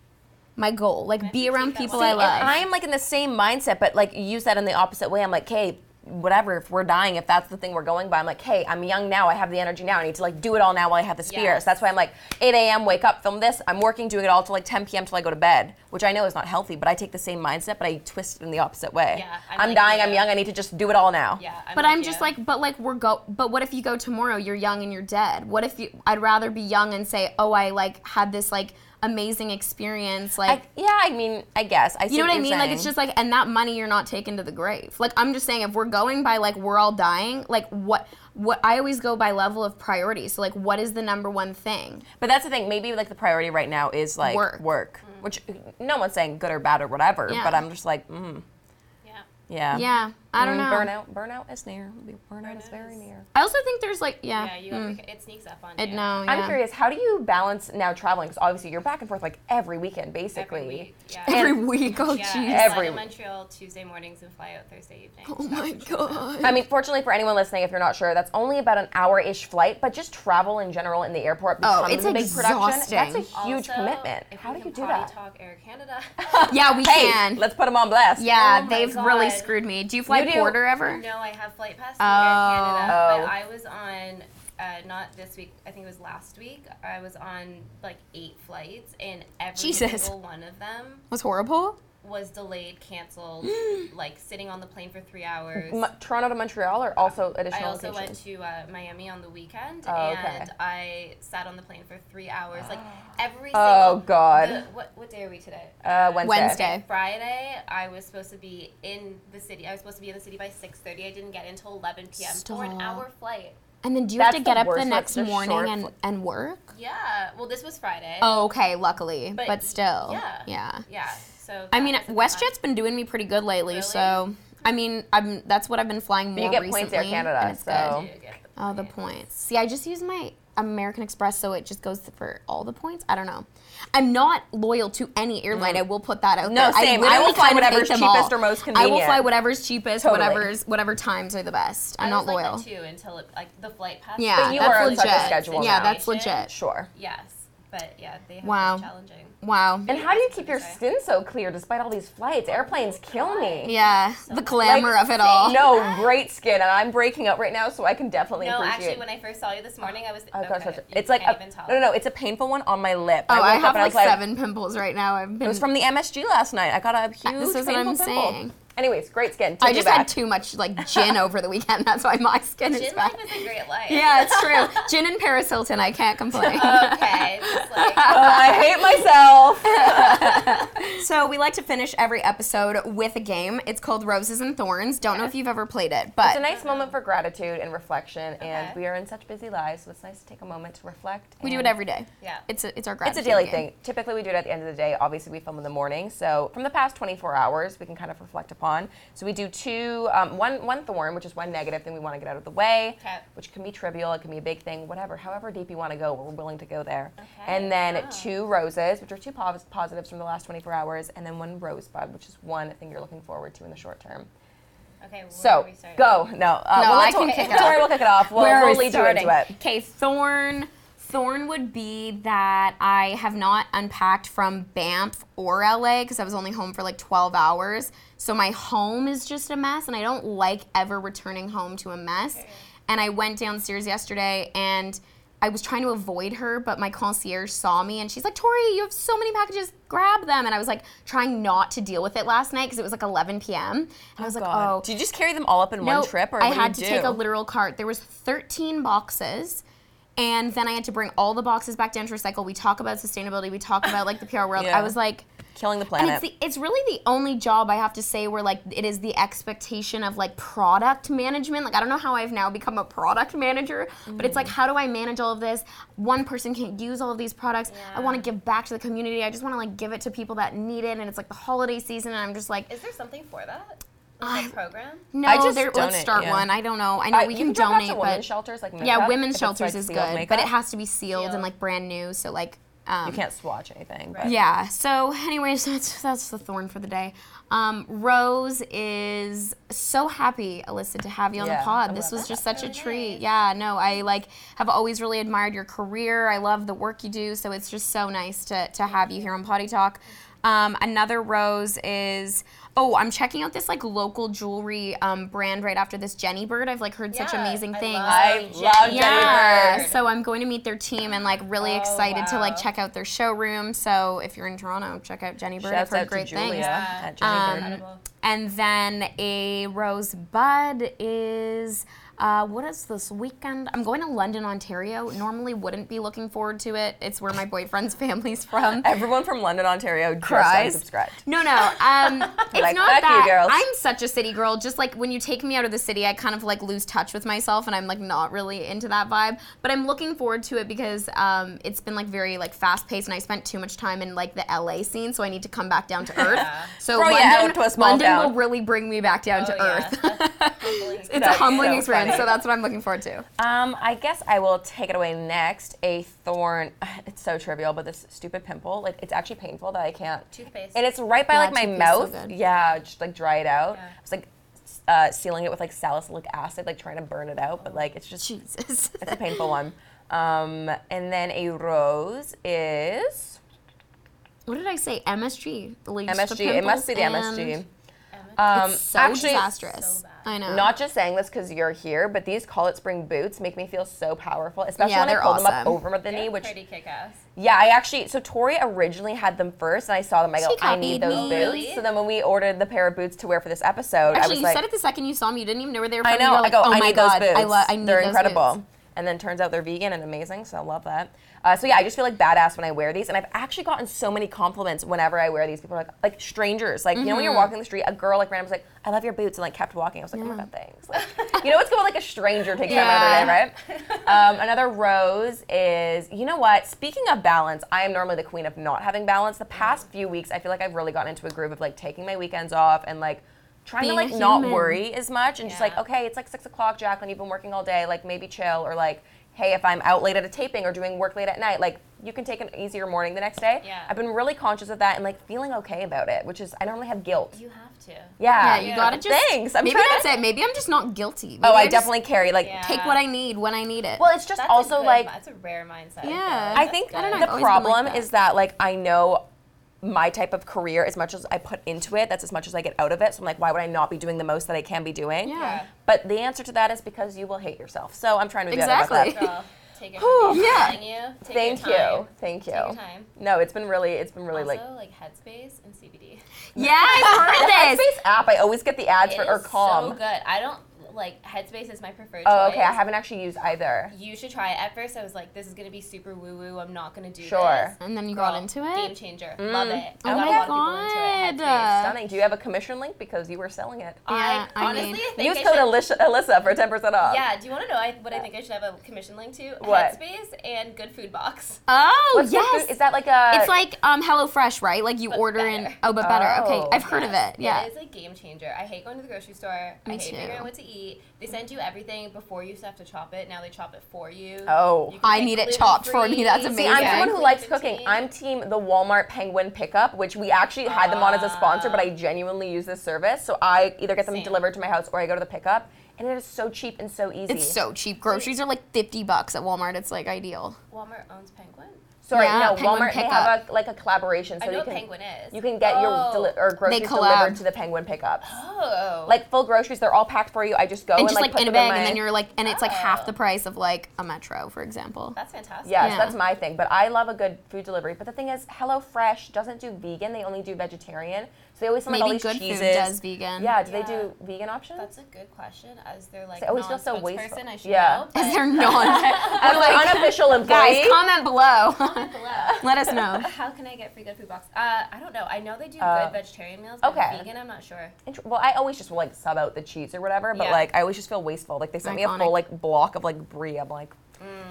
my goal. Like have be around people. I love. And I am like in the same mindset, but like you said in the opposite way. I'm like, hey, whatever. If we're dying, if that's the thing we're going by, I'm like, hey, I'm young now. I have the energy now. I need to like do it all now while I have the spirit. Yes. So that's why I'm like 8 a.m. Wake up, film this. I'm working, doing it all till like 10 p.m. till I go to bed, which I know is not healthy. But I take the same mindset, but I twist it in the opposite way. Yeah, I'm I'm, like dying. you. I'm young. I need to just do it all now. Yeah. I'm but with I'm just you. like, but like we're go. But what if you go tomorrow? You're young and you're dead. What if you? I'd rather be young and say, oh, I like had this like amazing experience. Like I, yeah, I mean, I guess. I see You know what I you're mean? Like it's just like, and that money you're not taking to the grave. Like I'm just saying, if we're going by like we're all dying, like what what I always go by level of priority. So like, what is the number one thing? But that's the thing. Maybe like the priority right now is like Work. work. which no one's saying good or bad or whatever. Yeah. But I'm just like, mm, yeah. yeah. Yeah, I don't Mm, know. Burnout. Burnout is near. Burnout, is very is- near. I also think there's like, yeah, Yeah. You gotta it sneaks up on it, you. no, I'm curious. How do you balance now traveling? Because obviously you're back and forth like every weekend, basically. Every week. Yeah. Every week, oh yeah. jeez. I fly Every- to Montreal Tuesday mornings and fly out Thursday evening. Oh my god. I mean, fortunately for anyone listening, if you're not sure, that's only about an hour-ish flight. But just travel in general in the airport Oh, becomes it's a big production. That's a huge Also, commitment. How do you do potty that? Talk Air Canada. Yeah, we Hey, can. let's put them on blast. yeah, Oh they've really screwed me. Do you fly You do. Porter ever? No, I have flight pass to Oh. Air Canada, Oh. but I was on uh, not this week. I think it was last week. I was on like eight flights, and every Jesus. single one of them Was horrible. Was delayed, canceled, like sitting on the plane for three hours. Mo- Toronto to Montreal are also additional? I additional also went to uh, Miami on the weekend, Oh, okay. and I sat on the plane for three hours. Like every Single, Oh. God. the- what what day are we today? Uh, Wednesday. Wednesday. Friday, I was supposed to be in the city. I was supposed to be in the city by 6:30. I didn't get until 11 p.m. for an hour flight. And then do you That's have to get up the next the morning and, and work? Yeah. Well, this was Friday. Oh, okay, luckily. But, But still. yeah. Yeah. Yeah. So. I mean, was a bit WestJet's much. been doing me pretty good lately, Really? so I mean, I'm that's what I've been flying more you get recently. points Air Canada, so- good. Do you get the Oh, the point? points. See, I just use my American Express, so it just goes for all the points. I don't know. I'm not loyal to any airline. I will put that out Mm. No, there. same. I literally will fly whatever's cheapest or most convenient. I will fly whatever's cheapest, Totally. whatever's whatever times are the best. I'm I not was like loyal. that too until it, like the flight pass. Yeah, But you that's are on legit. such a schedule yeah, now. that's legit. Sure. Yes, but yeah, they have Wow. been challenging. Wow. And how do you keep your skin so clear despite all these flights? Airplanes kill me. Yeah, the glamour of it all. No, great skin, and I'm breaking up right now, so I can definitely No, appreciate. actually, when I first saw you this morning, I was. Oh, okay, gosh, gosh, you it's like can't a, even tell. no, no, no. It's a painful one on my lip. Oh, I, woke up have and like was seven pimples right now. I've been. It was from the MSG last night. I got a huge This is what painful I'm pimple. saying. Anyways, great skin. I just had too much like gin over the weekend. That's why my skin is Gin bad. life is a great life. Yeah, it's true. Gin and Paris Hilton. I can't complain. okay. Like, Uh, I hate myself. so we like to finish every episode with a game. It's called Roses and Thorns. Don't know if you've ever played it, but It's a nice moment for gratitude and reflection, and we are in such busy lives, so it's nice to take a moment to reflect. we do it every day. yeah. It's a, it's our It's a daily game. thing. Typically, we do it at the end of the day. Obviously, we film in the morning, so from the past 24 hours, we can kind of reflect upon. So we do two, um, one one thorn, which is one negative thing we want to get out of the way, Okay. which can be trivial, it can be a big thing, whatever. However deep you want to go, we're willing to go there. Okay, And then wow. two roses, which are two pos- positives from the last 24 hours, and then one rosebud, which is one thing you're looking forward to in the short term. Okay. Where So are we starting? go. No, uh, No, well, I let's- can kick it Tori off. will kick it off. We'll, Where we'll are we lead you into it. Okay, Thorn. Thorn would be that I have not unpacked from Banff or LA because I was only home for like 12 hours. So my home is just a mess, and I don't like ever returning home to a mess. And I went downstairs yesterday, and I was trying to avoid her, but my concierge saw me and she's like, Tori, you have so many packages, grab them. And I was like trying not to deal with it last night because it was like 11 p.m. And I oh, was like, oh. Did you just carry them all up in No, one trip, or I had to do? take a literal cart. There was 13 boxes. And then I had to bring all the boxes back down to recycle. We talk about sustainability. We talk about like the PR world. Yeah. I was like, killing the and it's the, it's really the only job I have to say where like it is the expectation of like product management. Like I don't know how I've now become a product manager, but it's like Mm. how do I manage all of this? One person can't use all of these products. I want to give back to the community. I just want to like give it to people that need it. And it's like the holiday season, and I'm just like, Is there something for that? Like a program? no, I just there, let's start yeah. one. I don't know. I know Uh, we you can, can drop off to donate, women's but shelters, like yeah, women's if it's, like, shelters is sealed good, but it has to be sealed and like brand new. So like. Um, you can't swatch anything. But. Yeah. So, anyways, that's that's the thorn for the day. Um, Rose is so happy, Alyssa, to have you on Yeah, the pod. This was that. just such a treat. nice. Yeah. No, I like have always really admired your career. I love the work you do. So it's just so nice to to have you here on Potty Talk. Um, another rose is oh I'm checking out this like local jewelry um, brand right after this Jenny Bird. I've like heard such amazing I things. love I Jenny love Jenny Yeah, Bird. so I'm going to meet their team and like really Oh, excited to like check out their showroom. So if you're in Toronto, check out Jenny Bird. Shouts I've heard great Julia things. at Jenny Um, Bird. And then a rose bud is uh, what is this weekend? I'm going to London, Ontario. Normally wouldn't be looking forward to it. It's where my boyfriend's family's from. Everyone from London, Ontario, Cries. unsubscribed. No, no. Um, it's Like, not "Fuck you, that. girls." I'm such a city girl. Just like when you take me out of the city, I kind of like lose touch with myself, and I'm like not really into that vibe. But I'm looking forward to it because um, it's been like very like fast paced, and I spent too much time in like the LA scene, so I need to come back down to earth. So London, out to a small London town. will really bring me back down Oh, to yeah. earth. It's a humbling so experience, funny. so that's what I'm looking forward to. Um, I guess I will take it away next. A thorn. It's so trivial, but this stupid pimple, like it's actually painful that I can't. Toothpaste. And it's right by Yeah, like my toothpaste is so mouth. yeah, just like dry it out. Yeah. I was like uh, sealing it with like salicylic acid, like trying to burn it out, but like it's just Jesus. it's a painful one. Um, and then a rose is what did I say? MSG. The MSG. It must be the pimples MSG. Um, It's so actually, disastrous. so bad. I know. Not just saying this because you're here, but these Call It Spring boots make me feel so powerful, especially Yeah, when I they're pull them up over the knee. They're Which, pretty kick-ass. yeah, I actually. So Tori originally had them first, and I saw them. I go, I need those me. boots. Really? So then when we ordered the pair of boots to wear for this episode, I Actually, was you like, said it the second you saw me. You didn't even know where they were from. I know. You were I like, go, oh I my need god, those boots. I love. I need They're those incredible. boots. And then turns out they're vegan and amazing, so I love that. Uh, so yeah, I just feel like badass when I wear these, and I've actually gotten so many compliments whenever I wear these. People are like, like strangers, like you know when Mm-hmm. you're walking the street, a girl like random was like, "I love your boots," and like kept walking. I was like, "Oh my god, thanks." Like, you know what's going like a stranger takes out of day, right? Um, another rose is, you know what? Speaking of balance, I am normally the queen of not having balance. The past few weeks, I feel like I've really gotten into a groove of like taking my weekends off and like trying Being to a like not worry as much and just like okay it's like six o'clock jacqueline you've been working all day like maybe chill or like hey if i'm out late at a taping or doing work late at night like you can take an easier morning the next day Yeah. i've been really conscious of that and like feeling okay about it which is i normally have guilt You have to. yeah Yeah, you gotta just. thanks i'm maybe that's to, it. Maybe I'm just not guilty. oh Maybe i definitely carry like Yeah. take what I need when I need it. well it's just That's also good, like That's a rare mindset. Yeah. I think. I don't know, the I've always been like problem that. is that like I know my type of career as much as I put into it, that's as much as I get out of it. So I'm like, why would I not be doing the most that I can be doing? Yeah. Yeah. But the answer to that is because you will hate yourself. So I'm trying to be better Exactly. about that. Girl, take it from me. Yeah. Telling you. Take Thank your time. you. Thank you. Take your time. No, it's been really, it's been really also, like. like, Headspace and CBD. yeah, I've heard this. Headspace app, I always get the ads It for or is Calm. so good. I don't like Headspace is my preferred oh, choice. okay. I haven't actually used either. You should try it. At first, I was like, "This is gonna be super woo woo. I'm not gonna do it. Sure. this." And then you Girl, got into it. Game it. changer. Love it. Oh I got my a lot of into it. God. Headspace. Stunning. Do you have a commission link because you were selling it? Yeah, I I honestly mean- think Use I code should, Alyssa, Alyssa for ten percent off. Yeah, do you want to know what I think I should have a commission link to? What? Headspace and Good Food Box. Oh What's yes. food- Is that like a? it's like um HelloFresh, right? Like you But order better. in. Oh, but better. Okay, Oh. I've heard of it. Yeah. It is a game changer. I hate going to the grocery store. Me I hate too. figuring out what to eat. They send you everything before you used to have to chop it. Now they chop it for you. Oh. You can I get need it chopped for me. gluten-free. That's See, amazing. I'm Yeah. someone who likes cooking. Gluten-free. I'm team the Walmart Penguin pickup, which we actually had them on as a sponsor, but I ah. genuinely use this service. So I either get them Same. delivered to my house or I go to the pickup, and it is so cheap and so easy. It's so cheap. Groceries are like fifty bucks at Walmart. It's like ideal. Walmart owns Penguin. Sorry, Yeah, no, Penguin Walmart. They have a like a collaboration, so I know you can Penguin is. you can get your Oh. deli- or groceries delivered to the Penguin pickups. Oh. Like full groceries, they're all packed for you. I just go and and, just like, like, put in a bag, in and then you're like, and it's like oh. half the Oh. price of like a metro, for example. That's fantastic. Yes, Yeah. that's my thing. But I love a good food delivery. But the thing is, HelloFresh doesn't do vegan; they only do vegetarian. So they always send like all Maybe these Good cheeses. Food does vegan. Yeah, do they do vegan options? That's a good question. As their like I always feel so non-spokesperson, wasteful. I should Yeah. know. Is there not? As an unofficial employee. Guys, comment below. Comment below. Let us know. How can I get free good food box? Uh, I don't know. I know they do Uh, good vegetarian meals, but okay. vegan, I'm not sure. Int- Well, I always just will like sub out the cheese or whatever, but Yeah. like I always just feel wasteful. Like they sent me a Iconic. full like block of like brie. I'm like,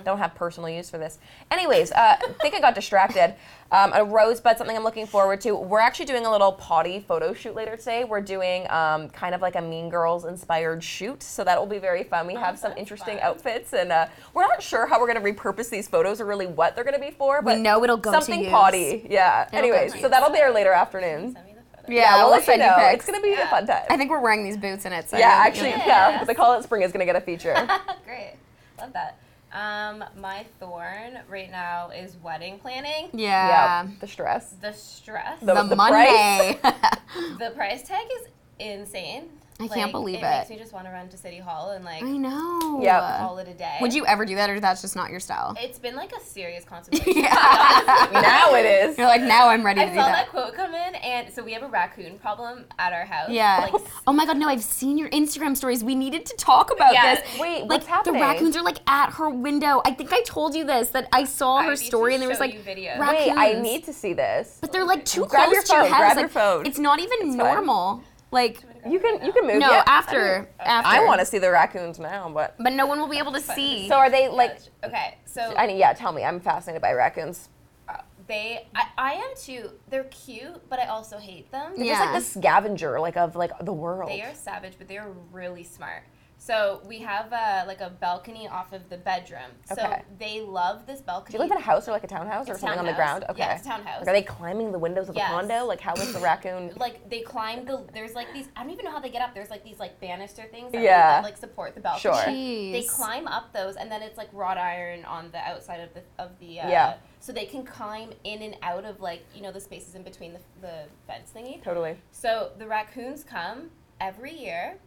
don't have personal use for this. Anyways, uh, I think I got distracted. Um, a rosebud, something I'm looking forward to. We're actually doing a little potty photo shoot later today. We're doing um, kind of like a Mean Girls inspired shoot, so that will be very fun. We have some interesting fun. outfits, and uh, we're not sure how we're going to repurpose these photos or really what they're going to be for. But know it'll go to something use. potty. Yeah. go Anyways, so that'll be our later afternoon. Send me the photo. Yeah, we'll, we'll let you send you know. pics. It's going to be a Yeah. fun time. I think we're wearing these boots in it. So Yeah, actually, you'll- yeah. They call it spring is gonna get a feature. Great. Love that. Um, my thorn right now is wedding planning. Yeah. yeah, the stress. The stress. The- The, the Monday. the price tag is insane. I can't believe it. it. makes me just want to run to City Hall and like I know. Yeah. call it a day. Would you ever do that, or that's just not your style? It's been like a serious contemplation. Yeah. now it is. You're like, now I'm ready to I do saw that. that quote come in, and so we have a raccoon problem at our house. Yeah. Like, oh my god, no, I've seen your Instagram stories. We needed to talk about Yeah. this. Wait, like what's happening? the raccoons are like at her window. I think I told you this that I saw I her story and there was like you videos. raccoons. Wait, I need to see this. But they're like too Grab close your to your phone, house. grab like, your phone. It's not even fine. normal. Like You can you can move. no, yeah. after after. I want to see the raccoons now, but But no one will be able to see. so are they like? okay, so I mean, yeah. Tell me, I'm fascinated by raccoons. uh, they, I, I am too. They're cute, but I also hate them. They're Yeah. just like the scavenger, like of like the world. They are savage, but they are really smart. So we have uh, like a balcony off of the bedroom. So Okay. they love this balcony. Do you live in a house or like a townhouse or It's something on the ground? Okay. Yeah, it's townhouse. Like, are they climbing the windows of the Yes. condo? Like, how is the raccoon? like they climb the there's like these I don't even know how they get up. There's like these like banister things that, Yeah. that like support the balcony. Sure. They climb up those and then it's like wrought iron on the outside of the of the uh, Yeah. so they can climb in and out of like you know the spaces in between the, the fence thingy. Totally. So the raccoons come every year.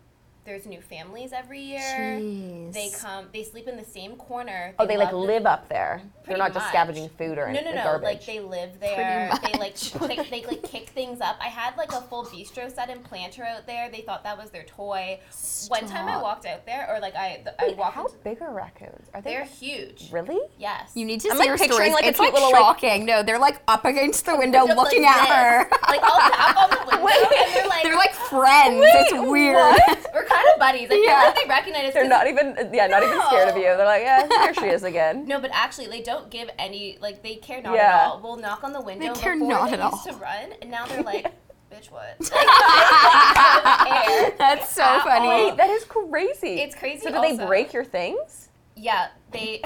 There's new families every year. Jeez. They come. They sleep in the same corner. Oh, they like love the- live up there. They're Pretty not just much. scavenging food or No, no, no. garbage. Like they live there. They like kick, they like kick things up. I had like a full bistro set and planter out there. They thought that was their toy. One time I walked out there, or like I, th- I walked. how into, big are raccoons? Are they they're huge. really? Yes. You need to I'm, see like, her picturing, stories. like, a it's cute like little, like- shocking. no, they're like up against the window, Just looking like at this. her. Like I'll tap on the window, and they're like, they're like friends. it's weird. we're kind of buddies. I feel Yeah. like they recognize us. They're not even, yeah, not even scared of you. They're like, yeah, here she is again. No, but actually, they don't give any. Like they care not Yeah. at all. We'll knock on the window. They care before not they at used all. to run, and now they're like, "Bitch, what?" Like, they don't care. That's so funny. Wait, that is crazy. It's crazy So do they break your things? Yeah, they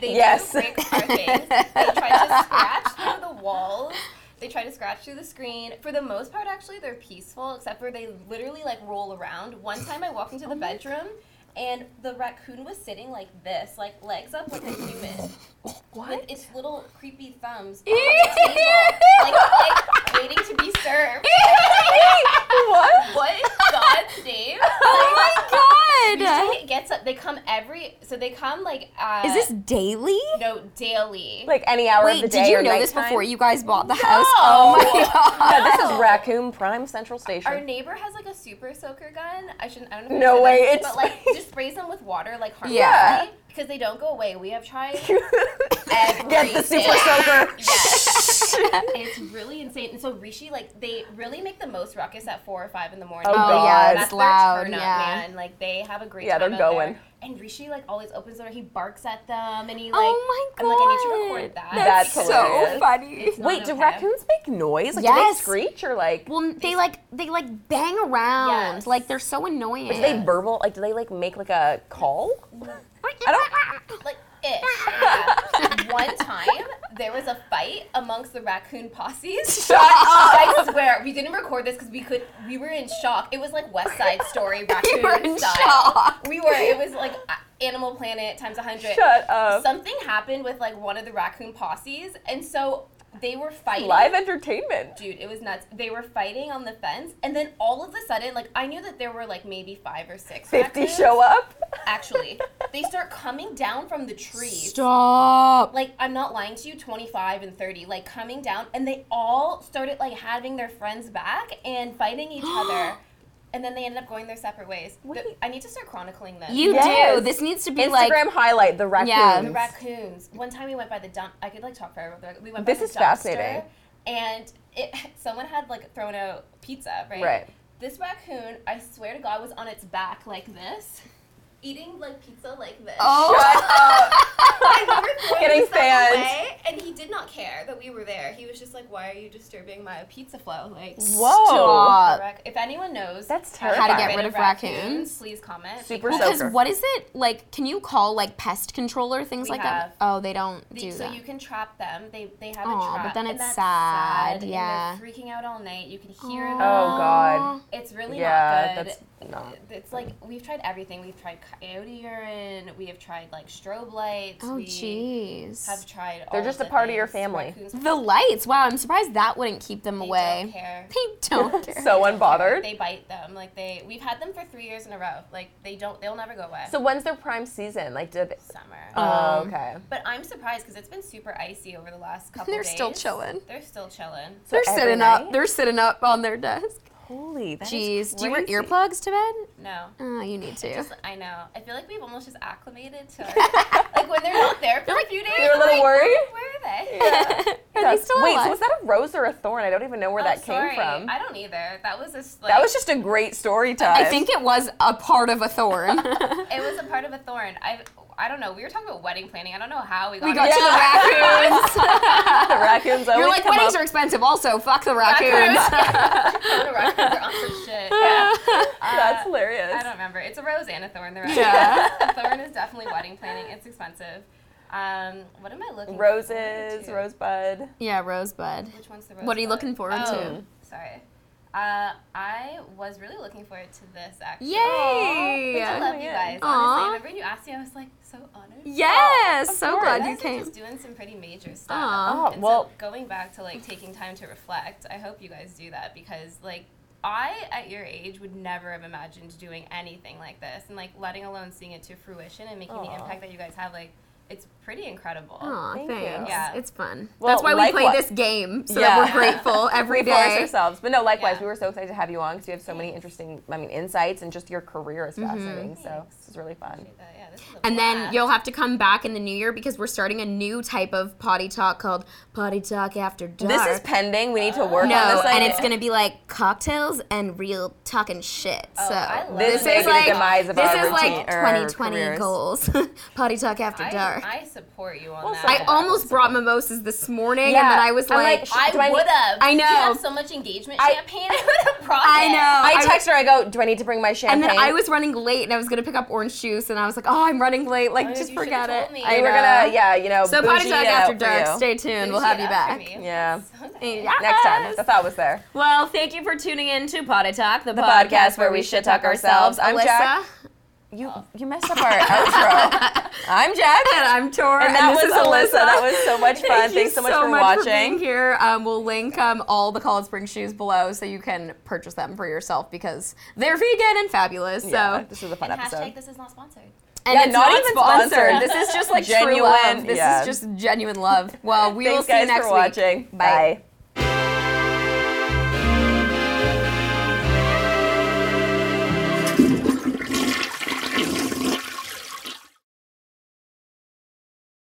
they Yes. do break our things. They try to scratch through the walls. They try to scratch through the screen. For the most part, actually, they're peaceful, except for they literally like roll around. One time, I walked into the oh bedroom, and the raccoon was sitting like this, like legs up like a human, with its little creepy thumbs on the table, like, like waiting to be served. what? What God's name? oh my god. Usually it gets up. They come every. So they come like. Uh, Is this daily? no daily? Like any hour of Wait, the day did you or know this nighttime? before you guys bought the house? Oh my god. Yeah, this is Raccoon Prime Central Station. Our neighbor has like a super soaker gun. I shouldn't. I don't know. No way, this, it's but like like- just sprays them with water like harmlessly Yeah. because they don't go away. We have tried. Get the super soaker. Yes. it's really insane. And so Rishi, like, they really make the most ruckus at four or five in the morning. Oh, Oh God. yeah, That's it's their loud. turn up, yeah. man. Like they have a great Yeah, time they're out going. there. And Rishi like always opens the door. He barks at them, and he oh like. oh my god. I'm like, I need to record that. That's That's so funny. It's not Wait, do okay. raccoons make noise? Like, do Yes. they screech or like? well, they like they like bang around. Yes. Like they're so annoying. do they verbal? Like, do they like make like a call? I don't- like ish. Yeah. One time there was a fight amongst the raccoon posses. Shut up! I swear we didn't record this because we could. We were in shock. It was like West Side Story raccoon were in style. shock. We were. It was like. Uh, Animal Planet times a hundred. Shut up. Something happened with like one of the raccoon posses, and so they were fighting. Live entertainment. Dude, it was nuts. They were fighting on the fence, and then all of a sudden, like I knew that there were like maybe five or six. 50 raccoons. show up. Actually, they start coming down from the trees. Stop. Like I'm not lying to you, 25 and 30, like coming down, and they all started like having their friends back and fighting each other. And then they ended up going their separate ways. The- I need to start chronicling this. You Yes. do. This needs to be Instagram like highlight the raccoons. Yeah. The raccoons. One time we went by the dump. I could like talk forever. But we went This by the is fascinating. And it, someone had like thrown out pizza, right? Right. This raccoon, I swear to God, was on its back like this, eating like pizza like this. Oh. And we were Getting stuff fans. and he did not care that we were there. He was just like, "Why are you disturbing my pizza flow?" Like, Whoa. Stop. if anyone knows That's how to get rid of of raccoons. please comment. Super because- because what is it like? Can you call like pest control or things We like have. that? Oh, they don't The- do so that. you can trap them. They they have Aw, a trap. but then it's that's sad, and yeah. they're freaking out all night. You can hear Aw. them. Oh, God. It's really Yeah, not good. that's not. It's like we've tried everything. We've tried coyote urine. We have tried like strobe lights. oh, we jeez. have tried. They're all just the a part of your family. Raccoons, The lights. Wow, I'm surprised that wouldn't keep them away. they away. Don't care. They don't care. So unbothered. They bite them. Like they. We've had them for three years in a row. Like they don't. They'll never go away. So when's their prime season? Like, did they, summer. Oh, Um, okay. but I'm surprised because it's been super icy over the last couple of years. They're days. still chilling. They're still chilling. So They're sitting night? up. They're sitting up on their desk. Holy, that is Jeez, do you wear earplugs to bed? No. Oh, you need to. Just, I know. I feel like we've almost just acclimated to like when they're not there for a few days. You're a I'm little like, worried? Where are they? Are That's- they still Wait, alive? so was that a rose or a thorn? I don't even know where Oh, that sorry. came from. I don't either. That was just like that was just a great story time. I think it was a part of a thorn. it was a part of a thorn. I I don't know. We were talking about wedding planning. I don't know how we got we got to the raccoons. the raccoons. You're like, weddings up. are expensive. Also, fuck the raccoons. the raccoons are on some shit. Yeah. That's Uh, hilarious. I don't remember. It's a rose and a thorn. They're Yeah. a thorn is definitely wedding planning. It's expensive. Um, what am I looking Roses, forward to? rosebud. yeah, rosebud. Which one's the rose? What are you looking forward oh, to? Sorry. Uh, I was really looking forward to this actually. Yay! I love you guys. Aw. Honestly, remember when you asked me, I was like so honored. Yes, of so course. glad You you guys are came. just doing some pretty major stuff. Aw. Oh, And well- so going back to like taking time to reflect, I hope you guys do that because like I at your age would never have imagined doing anything like this and like letting alone seeing it to fruition and making the impact that you guys have like it's pretty incredible. Aw, Thank you. thanks. Yeah. It's fun. Well, That's why we play this game, so Yeah. that we're grateful every we force day. ourselves. But no, likewise, Yeah. we were so excited to have you on because you have so many interesting, I mean, insights and just your career is Mm-hmm. fascinating. So Thanks. this is really fun. Yeah, this is a And then you'll have to come back in the new year because we're starting a new type of potty talk called Potty Talk After Dark. This is pending. We need to work on no, this. and it's gonna be like cocktails and real talking shit. Oh, so I love This this is like this is routine- like 2020 careers. goals. Potty Talk After I, Dark. I support you on Well, that. I almost brought mimosas this morning, and then I was I'm like, like, I I would have. I know. You have so much engagement I- champagne. I would have brought I it. know. I I text her. I go, "Do I need to bring my champagne?" and then I was running late, and I was gonna pick up orange juice, and I was like, oh, I'm running late. Like, Oh, just forget it. told me. I we were know. gonna, yeah, you know, So Potty Talk After Dark. Stay tuned. We'll have you back. Yeah. Yes. Next time. The thought was there. Well, thank you for tuning in to Potty Talk, the, The podcast where we shit talk ourselves. I'm Alyssa. Jack. You you messed up our outro. I'm Jack. And I'm Tor. And that this was is Alyssa. That was so much fun. Thank Thanks so much for For watching. being here. Um, we'll link um, all the Call It Spring shoes below so you can purchase them for yourself because they're vegan and fabulous. So this is a fun And episode. hashtag this is not sponsored. and Yeah, it's not not, even sponsored. sponsored. This is just like Genuine, true love. This yeah. is just genuine love. Well, we will Thanks see you next for week. watching. Bye. Bye.